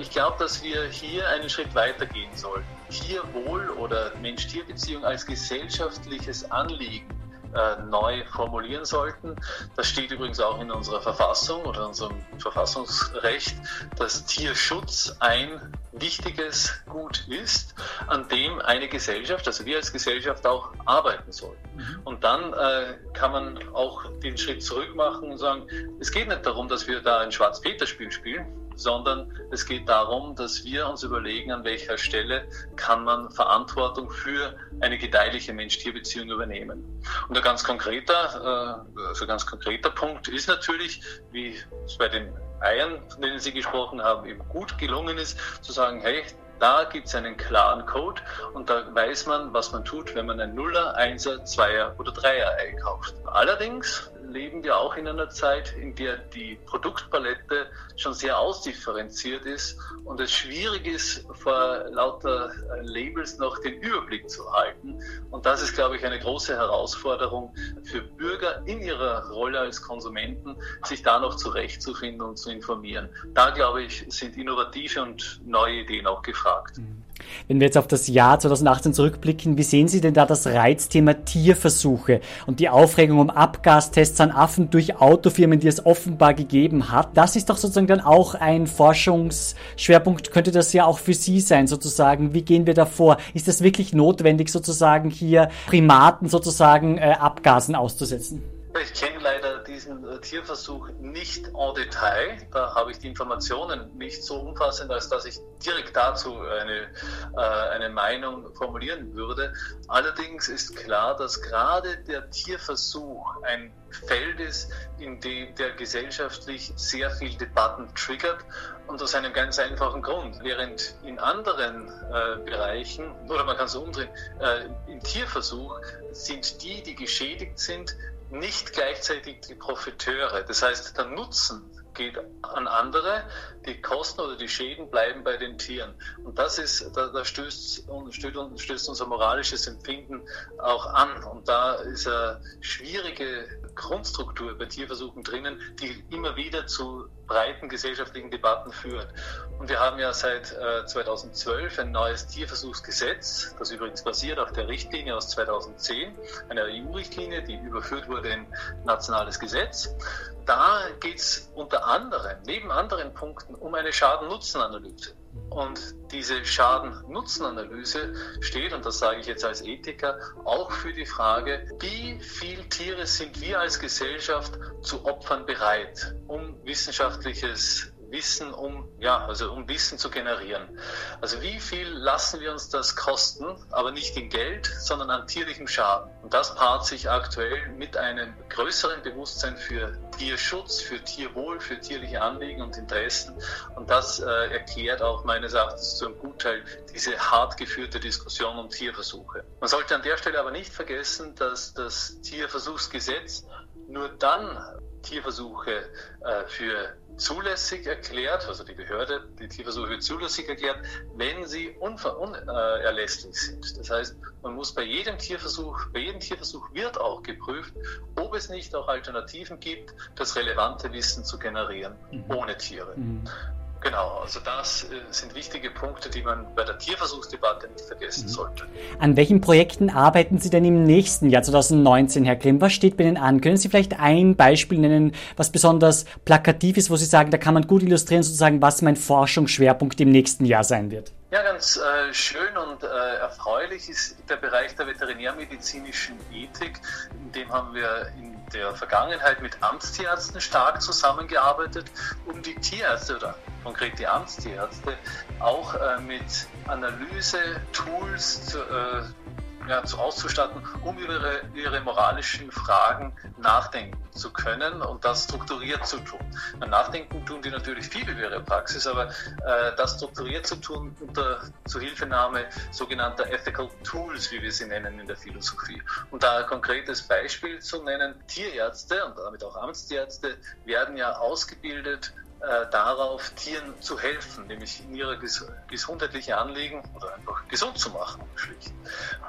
ich glaube, dass wir hier einen Schritt weiter gehen sollten. Tierwohl oder Mensch-Tier-Beziehung als gesellschaftliches Anliegen äh, neu formulieren sollten. Das steht übrigens auch in unserer Verfassung oder unserem Verfassungsrecht, dass Tierschutz ein wichtiges Gut ist, an dem eine Gesellschaft, also wir als Gesellschaft auch arbeiten sollten. Mhm. Und dann äh, kann man auch den Schritt zurück machen und sagen, es geht nicht darum, dass wir da ein Schwarz-Peter-Spiel spielen, sondern es geht darum, dass wir uns überlegen, an welcher Stelle kann man Verantwortung für eine gedeihliche Mensch-Tier-Beziehung übernehmen. Und ein ganz konkreter, äh, also ganz konkreter Punkt ist natürlich, wie es bei den Eiern, von denen Sie gesprochen haben, eben gut gelungen ist, zu sagen, hey, da gibt es einen klaren Code und da weiß man, was man tut, wenn man ein Nuller, Einser, Zweier oder Dreier Ei kauft. Allerdings leben wir auch in einer Zeit, in der die Produktpalette schon sehr ausdifferenziert ist und es schwierig ist, vor lauter äh, Labels noch den Überblick zu halten. Und das ist, glaube ich, eine große Herausforderung für Bürger in ihrer Rolle als Konsumenten, sich da noch zurechtzufinden und zu informieren. Da, glaube ich, sind innovative und neue Ideen auch gefragt. Mhm. Wenn wir jetzt auf das Jahr 2018 zurückblicken, wie sehen Sie denn da das Reizthema Tierversuche und die Aufregung um Abgastests an Affen durch Autofirmen, die es offenbar gegeben hat? Das ist doch sozusagen dann auch ein Forschungsschwerpunkt, könnte das ja auch für Sie sein, sozusagen. Wie gehen wir da vor? Ist es wirklich notwendig, sozusagen hier Primaten sozusagen äh, Abgasen auszusetzen? Ich kenne leider diesen äh, Tierversuch nicht en Detail. Da habe ich die Informationen nicht so umfassend, als dass ich direkt dazu eine, äh, eine Meinung formulieren würde. Allerdings ist klar, dass gerade der Tierversuch ein Feld ist, in dem der gesellschaftlich sehr viel Debatten triggert und aus einem ganz einfachen Grund. Während in anderen äh, Bereichen, oder man kann es umdrehen, äh, im Tierversuch sind die, die geschädigt sind, nicht gleichzeitig die Profiteure. Das heißt, der Nutzen geht an andere, die Kosten oder die Schäden bleiben bei den Tieren. Und das ist, da, da stößt, stößt, stößt unser moralisches Empfinden auch an. Und da ist eine schwierige Grundstruktur bei Tierversuchen drinnen, die immer wieder zu breiten gesellschaftlichen Debatten führt. Und wir haben ja seit äh, 2012 ein neues Tierversuchsgesetz, das übrigens basiert auf der Richtlinie aus 2010, einer EU-Richtlinie, die überführt wurde in nationales Gesetz. Da geht es unter anderem, neben anderen Punkten, um eine Schaden-Nutzen-Analyse. Und diese Schaden-Nutzen-Analyse steht, und das sage ich jetzt als Ethiker, auch für die Frage, wie viele Tiere sind wir als Gesellschaft zu Opfern bereit, um wissenschaftliches Wissen, um, ja, also um Wissen zu generieren. Also wie viel lassen wir uns das kosten, aber nicht in Geld, sondern an tierlichem Schaden. Und das paart sich aktuell mit einem größeren Bewusstsein für Tierschutz, für Tierwohl, für tierliche Anliegen und Interessen. Und das äh, erklärt auch meines Erachtens zu einem Gutteil diese hart geführte Diskussion um Tierversuche. Man sollte an der Stelle aber nicht vergessen, dass das Tierversuchsgesetz nur dann Tierversuche äh, für zulässig erklärt, also die Behörde, die Tierversuche wird zulässig erklärt, wenn sie unerlässlich sind. Das heißt, man muss bei jedem Tierversuch, bei jedem Tierversuch wird auch geprüft, ob es nicht auch Alternativen gibt, das relevante Wissen zu generieren, mhm. ohne Tiere. Mhm. Genau, also das äh, sind wichtige Punkte, die man bei der Tierversuchsdebatte nicht vergessen mhm. sollte. An welchen Projekten arbeiten Sie denn im nächsten Jahr 2019, Herr Grimm? Was steht bei Ihnen an? Können Sie vielleicht ein Beispiel nennen, was besonders plakativ ist, wo Sie sagen, da kann man gut illustrieren, sozusagen, was mein Forschungsschwerpunkt im nächsten Jahr sein wird? Ja, ganz äh, schön und äh, erfreulich ist der Bereich der veterinärmedizinischen Ethik. In dem haben wir in der Vergangenheit mit Amtstierärzten stark zusammengearbeitet, um die Tierärzte oder konkret die Amtstierärzte auch äh, mit Analyse-Tools zu, äh, ja, zu auszustatten, um über ihre, ihre, moralischen Fragen nachdenken zu können und das strukturiert zu tun. Nachdenken tun die natürlich viel über ihre Praxis, aber äh, das strukturiert zu tun unter Zuhilfenahme sogenannter Ethical Tools, wie wir sie nennen in der Philosophie. Und da ein konkretes Beispiel zu nennen, Tierärzte und damit auch Amtstierärzte werden ja ausgebildet, äh, darauf, Tieren zu helfen, nämlich in ihrer ges gesundheitlichen Anliegen oder einfach gesund zu machen, schlicht.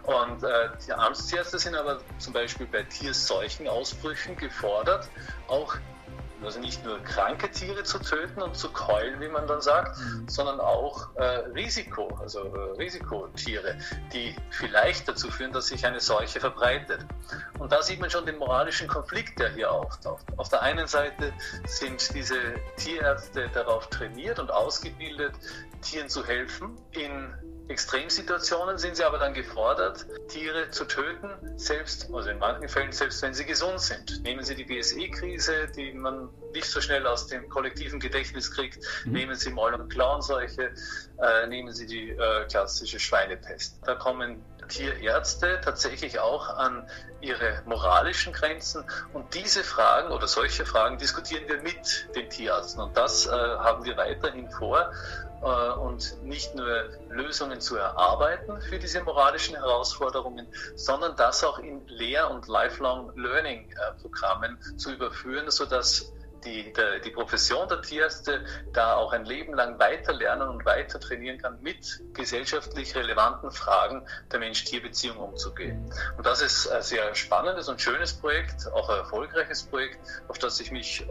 Und äh, die Amtstierärzte sind aber zum Beispiel bei Tierseuchenausbrüchen gefordert, auch also nicht nur kranke Tiere zu töten und zu keulen, wie man dann sagt, mhm. sondern auch äh, Risiko, also äh, Risikotiere, die vielleicht dazu führen, dass sich eine Seuche verbreitet. Und da sieht man schon den moralischen Konflikt, der hier auftaucht. Auf der einen Seite sind diese Tierärzte darauf trainiert und ausgebildet, Tieren zu helfen in Extremsituationen sind sie aber dann gefordert, Tiere zu töten, selbst, also in manchen Fällen selbst wenn sie gesund sind. Nehmen Sie die BSE-Krise, die man nicht so schnell aus dem kollektiven Gedächtnis kriegt. Mhm. Nehmen Sie Maul- und Klauenseuche, äh, nehmen Sie die äh, klassische Schweinepest. Da kommen Tierärzte tatsächlich auch an ihre moralischen Grenzen. Und diese Fragen oder solche Fragen diskutieren wir mit den Tierärzten. Und das äh, haben wir weiterhin vor. Äh, und nicht nur Lösungen zu erarbeiten für diese moralischen Herausforderungen, sondern das auch in Lehr- und Lifelong Learning-Programmen äh, zu überführen, sodass die, der, die Profession der Tierärzte da auch ein Leben lang weiter lernen und weiter trainieren kann, mit gesellschaftlich relevanten Fragen der Mensch-Tier-Beziehung umzugehen. Und das ist ein sehr spannendes und schönes Projekt, auch ein erfolgreiches Projekt, auf das ich mich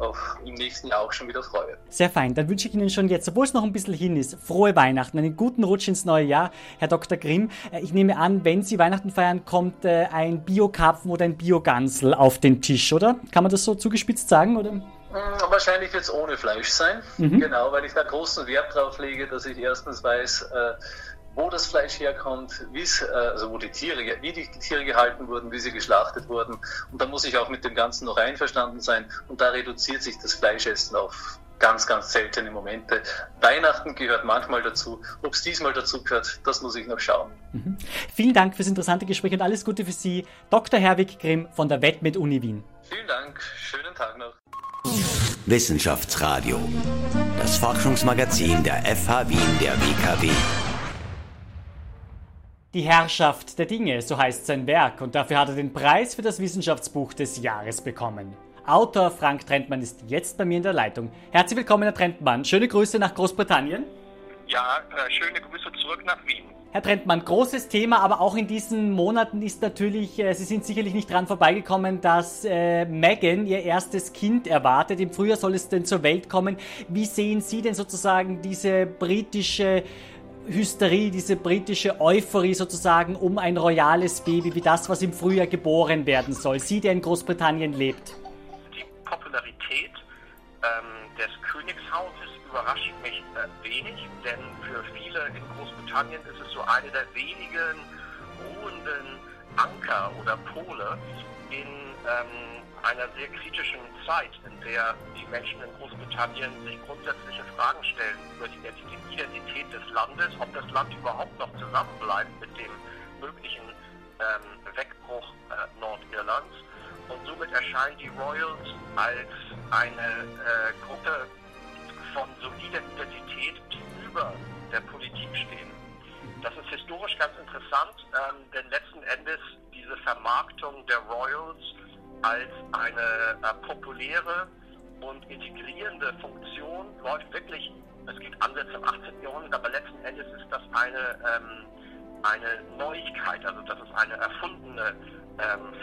im nächsten Jahr auch schon wieder freue. Sehr fein. Dann wünsche ich Ihnen schon jetzt, obwohl es noch ein bisschen hin ist, frohe Weihnachten, einen guten Rutsch ins neue Jahr, Herr Dr. Grimm. Äh, ich nehme an, wenn Sie Weihnachten feiern, kommt äh, ein Bio-Karpfen oder ein Bio-Gansel auf den Tisch, oder? Kann man das so zugespitzt sagen, oder? Hm, wahrscheinlich wird es ohne Fleisch sein, mhm. genau, weil ich da großen Wert drauf lege, dass ich erstens weiß, äh, wo das Fleisch herkommt, äh, also wo die Tiere, wie die Tiere gehalten wurden, wie sie geschlachtet wurden. Und da muss ich auch mit dem Ganzen noch einverstanden sein. Und da reduziert sich das Fleischessen auf ganz, ganz seltene Momente. Weihnachten gehört manchmal dazu. Ob es diesmal dazu gehört, das muss ich noch schauen. Mhm. Vielen Dank fürs interessante Gespräch und alles Gute für Sie, Dr. Herwig Grimm von der WetMed Uni Wien. Vielen Dank, schönen Tag noch. Wissenschaftsradio, das Forschungsmagazin der FH Wien der WKW. Die Herrschaft der Dinge, so heißt sein Werk, und dafür hat er den Preis für das Wissenschaftsbuch des Jahres bekommen. Autor Frank Trentmann ist jetzt bei mir in der Leitung. Herzlich willkommen, Herr Trentmann. Schöne Grüße nach Großbritannien. Ja, äh, schöne Grüße zurück nach Wien. Herr Trentmann, großes Thema, aber auch in diesen Monaten ist natürlich, äh, Sie sind sicherlich nicht dran vorbeigekommen, dass äh, Meghan ihr erstes Kind erwartet. Im Frühjahr soll es denn zur Welt kommen. Wie sehen Sie denn sozusagen diese britische Hysterie, diese britische Euphorie sozusagen um ein royales Baby, wie das, was im Frühjahr geboren werden soll? Sie, der in Großbritannien lebt. Die Popularität ähm, des Königshauses überrascht mich äh, wenig, denn für viele in Großbritannien ist so eine der wenigen ruhenden Anker oder Pole in ähm, einer sehr kritischen Zeit, in der die Menschen in Großbritannien sich grundsätzliche Fragen stellen über die Identität des Landes, ob das Land überhaupt noch zusammenbleibt mit dem möglichen ähm, Wegbruch äh, Nordirlands. Und somit erscheinen die Royals als eine äh, Gruppe von solider Identität, die über der Politik stehen. Das ist historisch ganz interessant, ähm, denn letzten Endes diese Vermarktung der Royals als eine äh, populäre und integrierende Funktion läuft wirklich, es gibt Ansätze im 18. Jahrhundert, aber letzten Endes ist das eine, ähm, eine Neuigkeit, also das ist eine erfundene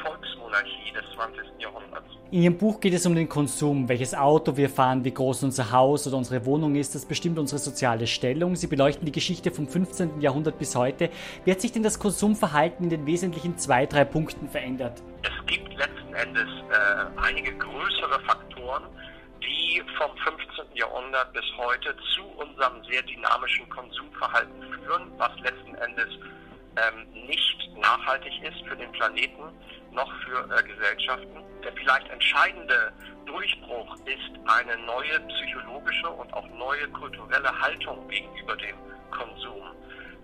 Volksmonarchie des 20. Jahrhunderts. In Ihrem Buch geht es um den Konsum, welches Auto wir fahren, wie groß unser Haus oder unsere Wohnung ist. Das bestimmt unsere soziale Stellung. Sie beleuchten die Geschichte vom 15. Jahrhundert bis heute. Wie hat sich denn das Konsumverhalten in den wesentlichen zwei, drei Punkten verändert? Es gibt letzten Endes äh, einige größere Faktoren, die vom 15. Jahrhundert bis heute zu unserem sehr dynamischen Konsumverhalten führen, was letzten Endes ähm, nicht nachhaltig ist für den Planeten noch für äh, Gesellschaften. Der vielleicht entscheidende Durchbruch ist eine neue psychologische und auch neue kulturelle Haltung gegenüber dem Konsum.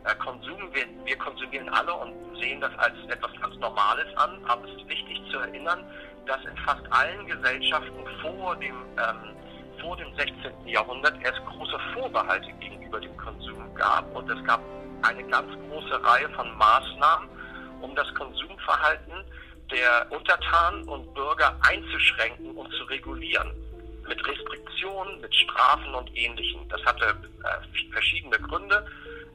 Äh, Konsum, wir, wir konsumieren alle und sehen das als etwas ganz Normales an, aber es ist wichtig zu erinnern, dass in fast allen Gesellschaften vor dem, ähm, vor dem 16. Jahrhundert es große Vorbehalte gegenüber dem Konsum gab und es gab eine ganz große Reihe von Maßnahmen, um das Konsumverhalten der Untertanen und Bürger einzuschränken und zu regulieren. Mit Restriktionen, mit Strafen und Ähnlichem. Das hatte äh, verschiedene Gründe.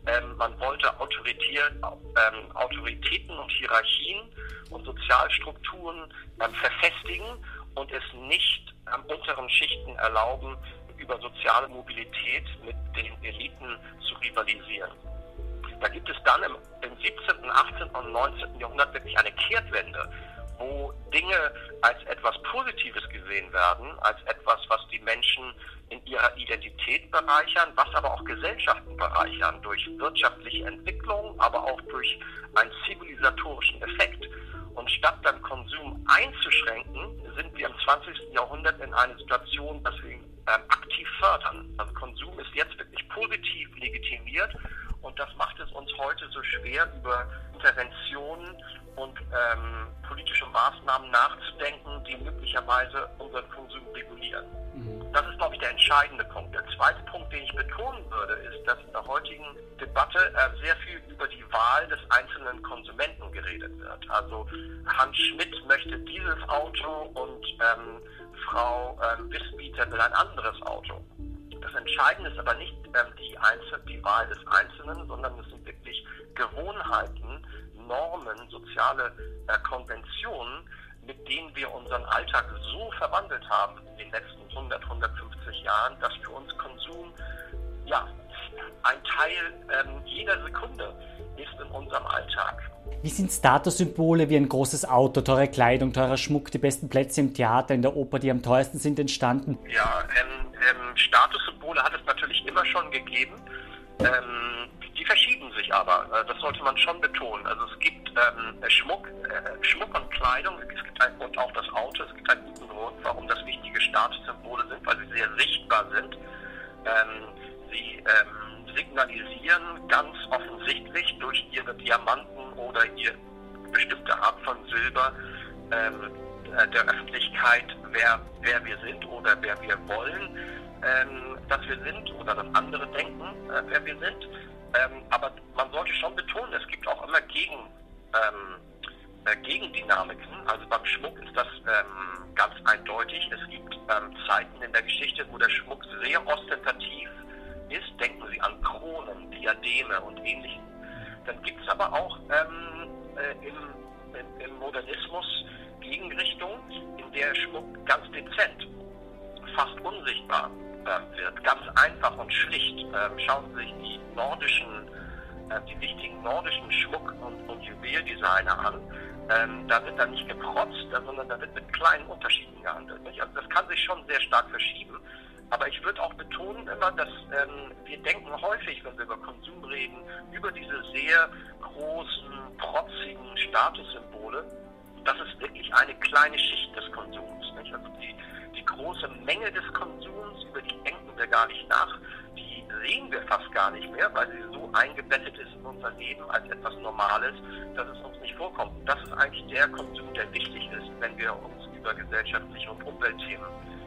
Ähm, man wollte ähm, Autoritäten und Hierarchien und Sozialstrukturen ähm, verfestigen und es nicht ähm, unteren Schichten erlauben, über soziale Mobilität mit den Eliten zu rivalisieren. Da gibt es dann im, im 17., 18. und 19. Jahrhundert wirklich eine Kehrtwende, wo Dinge als etwas Positives gesehen werden, als etwas, was die Menschen in ihrer Identität bereichern, was aber auch Gesellschaften bereichern, durch wirtschaftliche Entwicklung, aber auch durch einen zivilisatorischen Effekt. Und statt dann Konsum einzuschränken, sind wir im 20. Jahrhundert in einer Situation, dass wir ihn ähm, aktiv fördern. Also Konsum ist jetzt wirklich positiv legitimiert und das macht es uns heute so schwer, über Interventionen und ähm, politische Maßnahmen nachzudenken, die möglicherweise unseren Konsum regulieren. Mhm. Das ist, glaube ich, der entscheidende Punkt. Der zweite Punkt, den ich betonen würde, ist, dass in der heutigen Debatte äh, sehr viel über die Wahl des einzelnen Konsumenten geredet wird. Also Hans Schmidt möchte dieses Auto und ähm, Frau ähm, Wissbieter will ein anderes Auto. Das Entscheidende ist aber nicht ähm, die, Einzel die Wahl des Einzelnen, sondern es sind wirklich Gewohnheiten, Normen, soziale äh, Konventionen, mit denen wir unseren Alltag so verwandelt haben in den letzten 100, 150 Jahren, dass für uns Konsum ja ein Teil ähm, jeder Sekunde ist in unserem Alltag. Wie sind Statussymbole wie ein großes Auto, teure Kleidung, teurer Schmuck, die besten Plätze im Theater, in der Oper, die am teuersten sind, entstanden? Ja, ähm, ähm, Statussymbole hat es natürlich immer schon gegeben. Ähm, die verschieben sich aber, äh, das sollte man schon betonen. Also es gibt ähm, Schmuck, äh, Schmuck und Kleidung, es gibt ein, und auch das Auto, es gibt einen guten Grund, warum das wichtige Statussymbole sind, weil sie sehr sichtbar sind. Ähm, sie ähm, signalisieren ganz offensichtlich durch ihre Diamanten oder ihr bestimmte Art von Silber ähm, äh, der Öffentlichkeit, wer, wer wir sind oder wer wir wollen, ähm, dass wir sind oder dass andere denken, äh, wer wir sind. Ähm, aber man sollte schon betonen, es gibt auch immer Gegen, ähm, äh, Gegendynamiken. Also beim Schmuck ist das ähm, ganz eindeutig. Es gibt ähm, Zeiten in der Geschichte, wo der Schmuck sehr ostentativ ist. Denken Sie an Kronen, Diademe und ähnliches. Dann gibt es aber auch ähm, äh, im, im, im Modernismus Gegenrichtung, in der Schmuck ganz dezent, fast unsichtbar äh, wird. Ganz einfach und schlicht. Ähm, schauen Sie sich die nordischen, äh, die wichtigen nordischen Schmuck- und, und Juweldesigner an. Ähm, da wird dann nicht geprotzt, sondern da wird mit kleinen Unterschieden gehandelt. Nicht? Also das kann sich schon sehr stark verschieben. Aber ich würde auch betonen immer, dass ähm, wir denken häufig, wenn wir über Konsum reden, über diese sehr großen, protzigen Statussymbole. Das ist wirklich eine kleine Schicht des Konsums. Nicht? Also die, die große Menge des Konsums, über die denken wir gar nicht nach, sehen wir fast gar nicht mehr, weil sie so eingebettet ist in unser Leben als etwas Normales, dass es uns nicht vorkommt. Und das ist eigentlich der Konsum, der wichtig ist, wenn wir uns über gesellschaftliche und Umweltthemen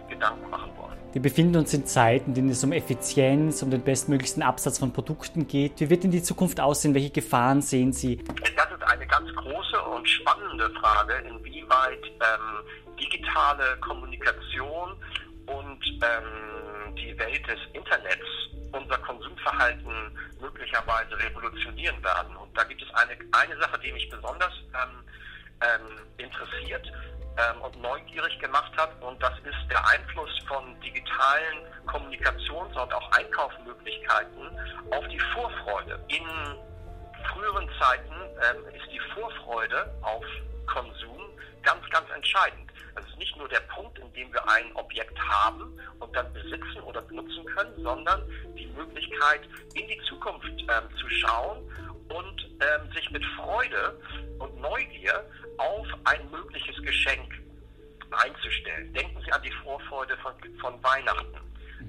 Gedanken machen wollen. Wir befinden uns in Zeiten, in denen es um Effizienz, um den bestmöglichsten Absatz von Produkten geht. Wie wird denn die Zukunft aussehen? Welche Gefahren sehen Sie? Das ist eine ganz große und spannende Frage, inwieweit ähm, digitale Kommunikation ähm, die Welt des Internets unser Konsumverhalten möglicherweise revolutionieren werden. Und da gibt es eine, eine Sache, die mich besonders ähm, ähm interessiert ähm, und neugierig gemacht hat. Und das ist der Einfluss von digitalen Kommunikations- und auch Einkaufsmöglichkeiten auf die Vorfreude. In früheren Zeiten ähm, ist die Vorfreude auf Konsum ganz, ganz entscheidend. Es ist nicht nur der Punkt, in dem wir ein Objekt haben und dann besitzen oder benutzen können, sondern die Möglichkeit, in die Zukunft ähm, zu schauen und ähm, sich mit Freude und Neugier auf ein mögliches Geschenk einzustellen. Denken Sie an die Vorfreude von, von Weihnachten.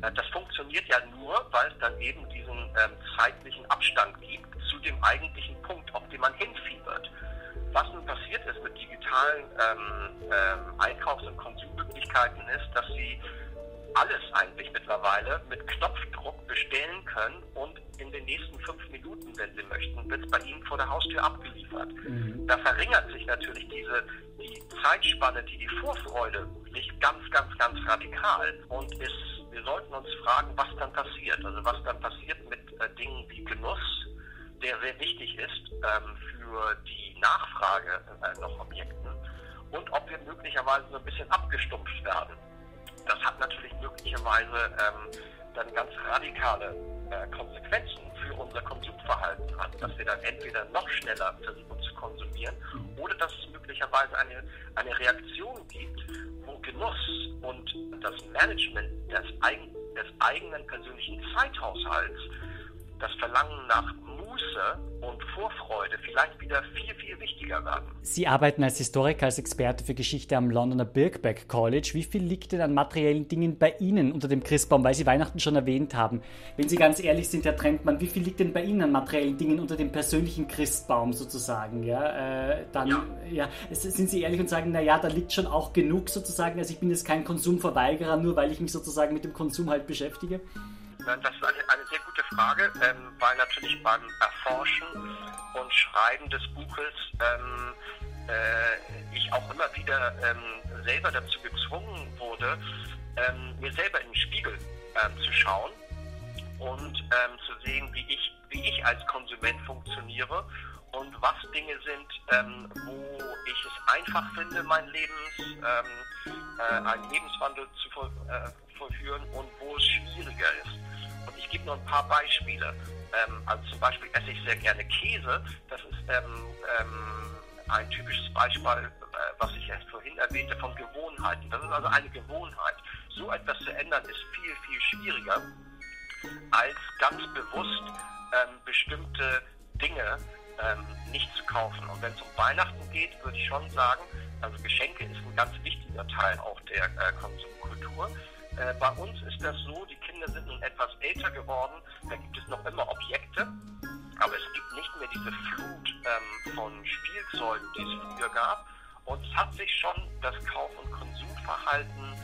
Äh, das funktioniert ja nur, weil es dann eben diesen ähm, zeitlichen Abstand gibt zu dem eigentlichen Punkt, auf den man hinfiebert. Was nun passiert ist mit digitalen ähm, ähm, Einkaufs- und Konsummöglichkeiten ist, dass sie alles eigentlich mittlerweile mit Knopfdruck bestellen können und in den nächsten fünf Minuten, wenn sie möchten, wird es bei ihnen vor der Haustür abgeliefert. Mhm. Da verringert sich natürlich diese die Zeitspanne, die die Vorfreude liegt, ganz, ganz, ganz radikal und ist, wir sollten uns fragen, was dann passiert. Also was dann passiert mit äh, Dingen wie Genuss, der sehr wichtig ist ähm, für die Nachfrage äh, nach Objekten und ob wir möglicherweise so ein bisschen abgestumpft werden. Das hat natürlich möglicherweise ähm, dann ganz radikale äh, Konsequenzen für unser Konsumverhalten an, dass wir dann entweder noch schneller versuchen zu konsumieren oder dass es möglicherweise eine, eine Reaktion gibt, wo Genuss und das Management des, eigen, des eigenen persönlichen Zeithaushalts, das Verlangen nach Muße und Vorfreude vielleicht wieder viel, viel wichtiger werden. Sie arbeiten als Historiker, als Experte für Geschichte am Londoner Birkbeck College. Wie viel liegt denn an materiellen Dingen bei Ihnen unter dem Christbaum, weil Sie Weihnachten schon erwähnt haben? Wenn Sie ganz ehrlich sind, Herr Trentmann, wie viel liegt denn bei Ihnen an materiellen Dingen unter dem persönlichen Christbaum sozusagen? Ja, äh, dann ja. ja. sind Sie ehrlich und sagen, naja, da liegt schon auch genug sozusagen. Also ich bin jetzt kein Konsumverweigerer, nur weil ich mich sozusagen mit dem Konsum halt beschäftige. Das ist eine, eine sehr Frage, ähm, weil natürlich beim Erforschen und Schreiben des Buches ähm, äh, ich auch immer wieder ähm, selber dazu gezwungen wurde, ähm, mir selber in den Spiegel ähm, zu schauen und ähm, zu sehen, wie ich, wie ich als Konsument funktioniere und was Dinge sind, wo ich es einfach finde, mein Lebens, äh, einen Lebenswandel zu voll, äh, vollführen und wo es schwieriger ist. Ich gebe nur ein paar Beispiele. Ähm, also zum Beispiel esse ich sehr gerne Käse. Das ist ähm, ähm, ein typisches Beispiel, äh, was ich erst vorhin erwähnte, von Gewohnheiten. Das ist also eine Gewohnheit. So etwas zu ändern ist viel, viel schwieriger, als ganz bewusst ähm, bestimmte Dinge ähm, nicht zu kaufen. Und wenn es um Weihnachten geht, würde ich schon sagen, also Geschenke ist ein ganz wichtiger Teil auch der äh, Konsumkultur. Äh, bei uns ist das so, die Kinder sind nun etwas älter geworden, da gibt es noch immer Objekte, aber es gibt nicht mehr diese Flut ähm, von Spielzeugen, die es früher gab. Und es hat sich schon das Kauf- und Konsumverhalten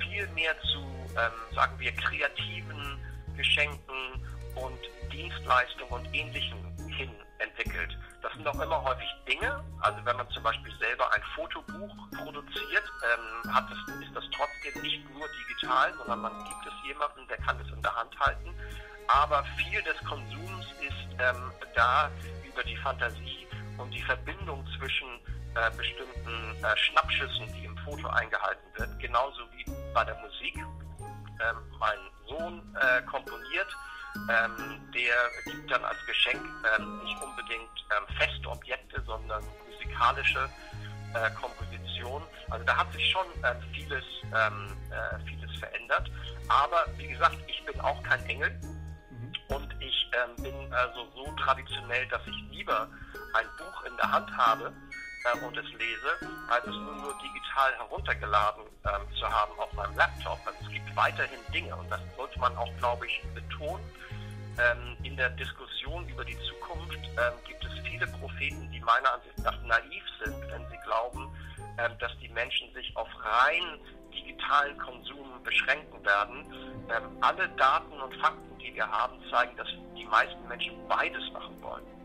viel mehr zu, ähm, sagen wir, kreativen Geschenken und Dienstleistungen und Ähnlichem hin entwickelt. Das sind auch immer häufig Dinge, also wenn man zum Beispiel selber ein Fotobuch produziert, ähm, hat es, ist das trotzdem nicht nur digital, sondern man gibt es jemandem, der kann es in der Hand halten. Aber viel des Konsums ist ähm, da über die Fantasie und die Verbindung zwischen äh, bestimmten äh, Schnappschüssen, die im Foto eingehalten wird, genauso wie bei der Musik. Ähm, mein Sohn äh, komponiert ähm, der gibt dann als Geschenk ähm, nicht unbedingt ähm, feste Objekte, sondern musikalische äh, Kompositionen. Also da hat sich schon ähm, vieles, ähm, äh, vieles verändert. Aber wie gesagt, ich bin auch kein Engel mhm. und ich ähm, bin also so traditionell, dass ich lieber ein Buch in der Hand habe äh, und es lese, als es nur, nur digital heruntergeladen ähm, zu haben auf meinem Laptop. Also es gibt weiterhin Dinge und das sollte man auch, glaube ich, betonen. Ähm, in der Diskussion über die Zukunft ähm, gibt es viele Propheten, die meiner Ansicht nach naiv sind, wenn sie glauben, ähm, dass die Menschen sich auf rein digitalen Konsum beschränken werden. Ähm, alle Daten und Fakten, die wir haben, zeigen, dass die meisten Menschen beides machen wollen.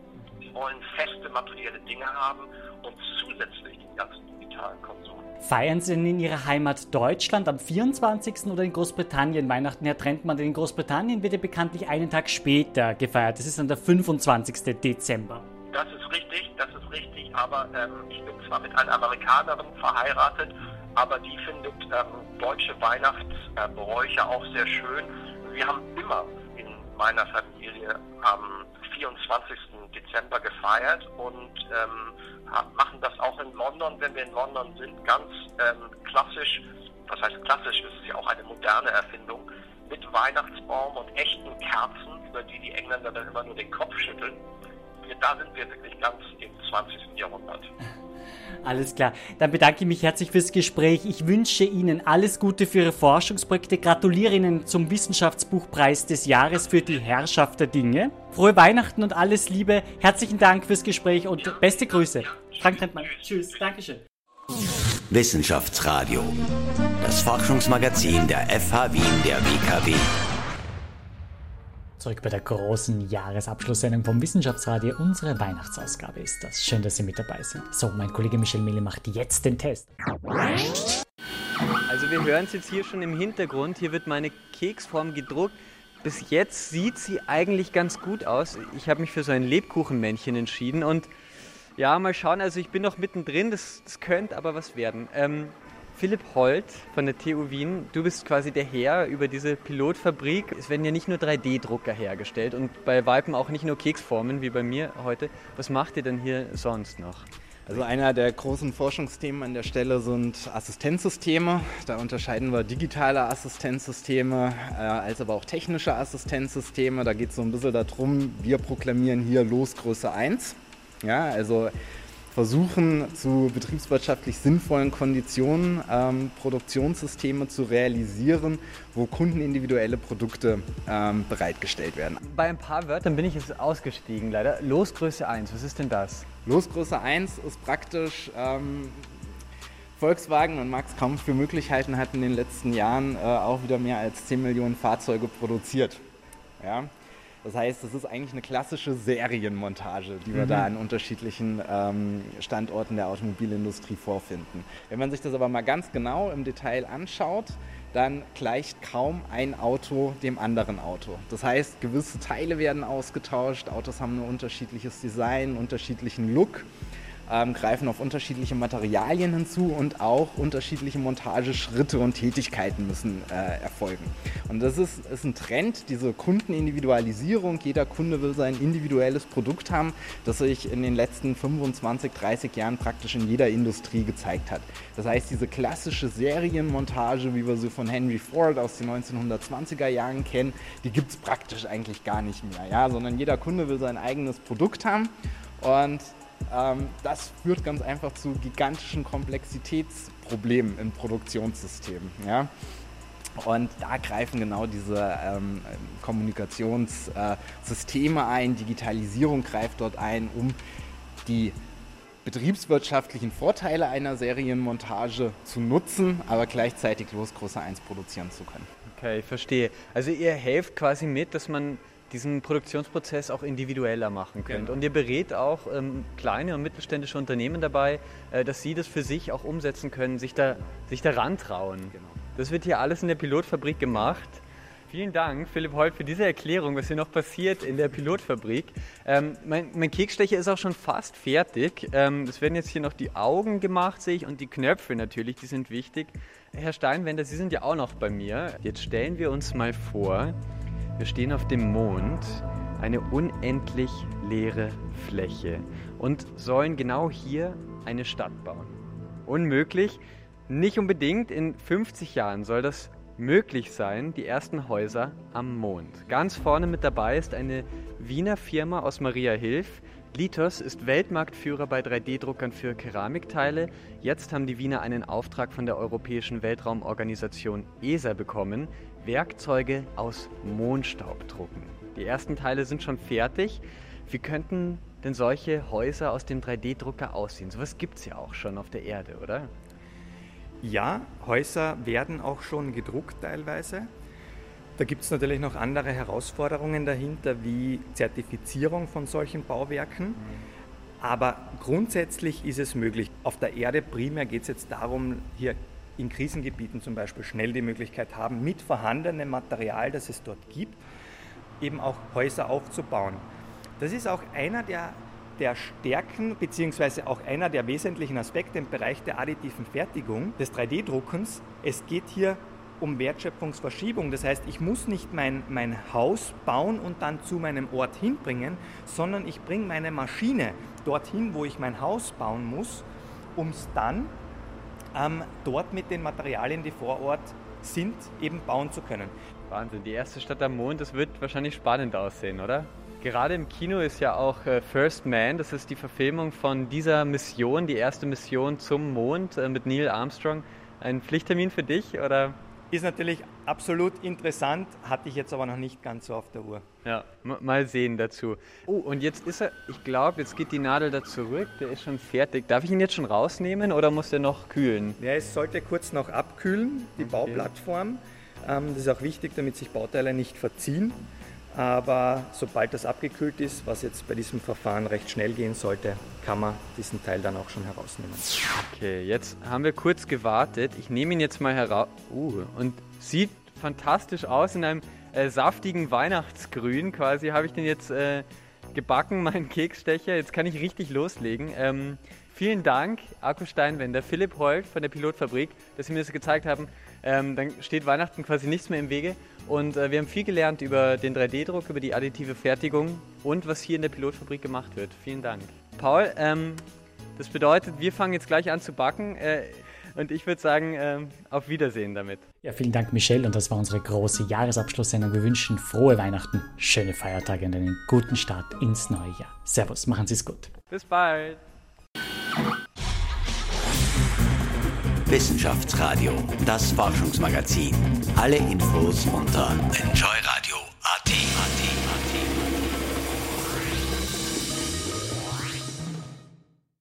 Wollen feste materielle Dinge haben und zusätzlich den ganzen digitalen Konsum. Feiern Sie denn in Ihrer Heimat Deutschland am 24. oder in Großbritannien Weihnachten? Herr Trentmann, denn in Großbritannien wird ja bekanntlich einen Tag später gefeiert. Das ist dann der 25. Dezember. Das ist richtig, das ist richtig. Aber ähm, ich bin zwar mit einer Amerikanerin verheiratet, aber die findet ähm, deutsche Weihnachtsbräuche auch sehr schön. Wir haben immer in meiner Familie am 24. Dezember gefeiert und ähm, machen das auch in London, wenn wir in London sind, ganz ähm, klassisch, was heißt klassisch, das ist ja auch eine moderne Erfindung, mit Weihnachtsbaum und echten Kerzen, über die die Engländer dann immer nur den Kopf schütteln. Wir, da sind wir wirklich ganz im 20. Jahrhundert. Alles klar. Dann bedanke ich mich herzlich fürs Gespräch. Ich wünsche Ihnen alles Gute für Ihre Forschungsprojekte. Gratuliere Ihnen zum Wissenschaftsbuchpreis des Jahres für die Herrschaft der Dinge. Frohe Weihnachten und alles Liebe. Herzlichen Dank fürs Gespräch und beste Grüße. Frank Trentmann. Tschüss. Dankeschön. Wissenschaftsradio. Das Forschungsmagazin der FH Wien der WKW. Zurück bei der großen Jahresabschlusssendung vom Wissenschaftsradio. Unsere Weihnachtsausgabe ist das. Schön, dass Sie mit dabei sind. So, mein Kollege Michel Mille macht jetzt den Test. Also wir hören es jetzt hier schon im Hintergrund. Hier wird meine Keksform gedruckt. Bis jetzt sieht sie eigentlich ganz gut aus. Ich habe mich für so ein Lebkuchenmännchen entschieden und ja, mal schauen. Also ich bin noch mittendrin. Das, das könnte aber was werden. Ähm, Philipp Holt von der TU Wien, du bist quasi der Herr über diese Pilotfabrik. Es werden ja nicht nur 3D-Drucker hergestellt und bei Weipen auch nicht nur Keksformen wie bei mir heute. Was macht ihr denn hier sonst noch? Also einer der großen Forschungsthemen an der Stelle sind Assistenzsysteme. Da unterscheiden wir digitale Assistenzsysteme äh, als aber auch technische Assistenzsysteme. Da geht es so ein bisschen darum, wir proklamieren hier Losgröße 1. Ja, also versuchen zu betriebswirtschaftlich sinnvollen Konditionen ähm, Produktionssysteme zu realisieren, wo kundenindividuelle Produkte ähm, bereitgestellt werden. Bei ein paar Wörtern bin ich jetzt ausgestiegen, leider. Losgröße 1, was ist denn das? Losgröße 1 ist praktisch ähm, Volkswagen und Max kaum für möglich halten, hat in den letzten Jahren äh, auch wieder mehr als 10 Millionen Fahrzeuge produziert. Ja? Das heißt, das ist eigentlich eine klassische Serienmontage, die wir mhm. da an unterschiedlichen ähm, Standorten der Automobilindustrie vorfinden. Wenn man sich das aber mal ganz genau im Detail anschaut, dann gleicht kaum ein Auto dem anderen Auto. Das heißt, gewisse Teile werden ausgetauscht, Autos haben ein unterschiedliches Design, unterschiedlichen Look ähm, greifen auf unterschiedliche Materialien hinzu und auch unterschiedliche Montageschritte und Tätigkeiten müssen äh, erfolgen. Und das ist, ist ein Trend, diese Kundenindividualisierung. Jeder Kunde will sein individuelles Produkt haben, das sich in den letzten 25, 30 Jahren praktisch in jeder Industrie gezeigt hat. Das heißt, diese klassische Serienmontage, wie wir sie von Henry Ford aus den 1920er Jahren kennen, die gibt es praktisch eigentlich gar nicht mehr, ja? sondern jeder Kunde will sein eigenes Produkt haben und das führt ganz einfach zu gigantischen Komplexitätsproblemen im Produktionssystem. Ja? Und da greifen genau diese ähm, Kommunikationssysteme äh, ein, Digitalisierung greift dort ein, um die betriebswirtschaftlichen Vorteile einer Serienmontage zu nutzen, aber gleichzeitig Losgröße 1 produzieren zu können. Okay, ich verstehe. Also ihr helft quasi mit, dass man diesen Produktionsprozess auch individueller machen könnt. Genau. Und ihr berät auch ähm, kleine und mittelständische Unternehmen dabei, äh, dass sie das für sich auch umsetzen können, sich da, sich daran trauen. Genau. Das wird hier alles in der Pilotfabrik gemacht. Vielen Dank, Philipp Holt, für diese Erklärung, was hier noch passiert in der Pilotfabrik. Ähm, mein, mein, Keksstecher ist auch schon fast fertig. Ähm, es werden jetzt hier noch die Augen gemacht, sehe ich, und die Knöpfe natürlich, die sind wichtig. Herr Steinwender, Sie sind ja auch noch bei mir. Jetzt stellen wir uns mal vor, wir stehen auf dem Mond, eine unendlich leere Fläche und sollen genau hier eine Stadt bauen. Unmöglich? Nicht unbedingt. In 50 Jahren soll das möglich sein, die ersten Häuser am Mond. Ganz vorne mit dabei ist eine Wiener Firma aus Maria Hilf. Litos ist Weltmarktführer bei 3D-Druckern für Keramikteile. Jetzt haben die Wiener einen Auftrag von der Europäischen Weltraumorganisation ESA bekommen. Werkzeuge aus Mondstaub drucken. Die ersten Teile sind schon fertig. Wie könnten denn solche Häuser aus dem 3D-Drucker aussehen? Sowas gibt es ja auch schon auf der Erde, oder? Ja, Häuser werden auch schon gedruckt teilweise. Da gibt es natürlich noch andere Herausforderungen dahinter, wie Zertifizierung von solchen Bauwerken. Aber grundsätzlich ist es möglich. Auf der Erde primär geht es jetzt darum, hier in Krisengebieten zum Beispiel schnell die Möglichkeit haben, mit vorhandenem Material, das es dort gibt, eben auch Häuser aufzubauen. Das ist auch einer der, der Stärken beziehungsweise auch einer der wesentlichen Aspekte im Bereich der additiven Fertigung des 3D-Druckens. Es geht hier um Wertschöpfungsverschiebung. Das heißt, ich muss nicht mein, mein Haus bauen und dann zu meinem Ort hinbringen, sondern ich bringe meine Maschine dorthin, wo ich mein Haus bauen muss, um es dann ähm, dort mit den Materialien, die vor Ort sind, eben bauen zu können. Wahnsinn, die erste Stadt am Mond, das wird wahrscheinlich spannend aussehen, oder? Gerade im Kino ist ja auch äh, First Man, das ist die Verfilmung von dieser Mission, die erste Mission zum Mond äh, mit Neil Armstrong. Ein Pflichttermin für dich oder? Ist natürlich absolut interessant, hatte ich jetzt aber noch nicht ganz so auf der Uhr. Ja, mal sehen dazu. Oh, und jetzt ist er, ich glaube, jetzt geht die Nadel da zurück, der ist schon fertig. Darf ich ihn jetzt schon rausnehmen oder muss der noch kühlen? Ja, es sollte kurz noch abkühlen, die okay. Bauplattform. Ähm, das ist auch wichtig, damit sich Bauteile nicht verziehen. Aber sobald das abgekühlt ist, was jetzt bei diesem Verfahren recht schnell gehen sollte, kann man diesen Teil dann auch schon herausnehmen. Okay, jetzt haben wir kurz gewartet. Ich nehme ihn jetzt mal heraus. Uh, und sieht fantastisch aus in einem äh, saftigen Weihnachtsgrün. Quasi habe ich den jetzt äh, gebacken, meinen Keksstecher. Jetzt kann ich richtig loslegen. Ähm, vielen Dank, Akku Steinwender, Philipp Holt von der Pilotfabrik, dass Sie mir das gezeigt haben. Ähm, dann steht Weihnachten quasi nichts mehr im Wege. Und äh, wir haben viel gelernt über den 3D-Druck, über die additive Fertigung und was hier in der Pilotfabrik gemacht wird. Vielen Dank. Paul, ähm, das bedeutet, wir fangen jetzt gleich an zu backen. Äh, und ich würde sagen, äh, auf Wiedersehen damit. Ja, vielen Dank, Michelle. Und das war unsere große Jahresabschlusssendung. Wir wünschen frohe Weihnachten, schöne Feiertage und einen guten Start ins neue Jahr. Servus, machen Sie es gut. Bis bald. Wissenschaftsradio, das Forschungsmagazin. Alle Infos unter enjoyradio.at.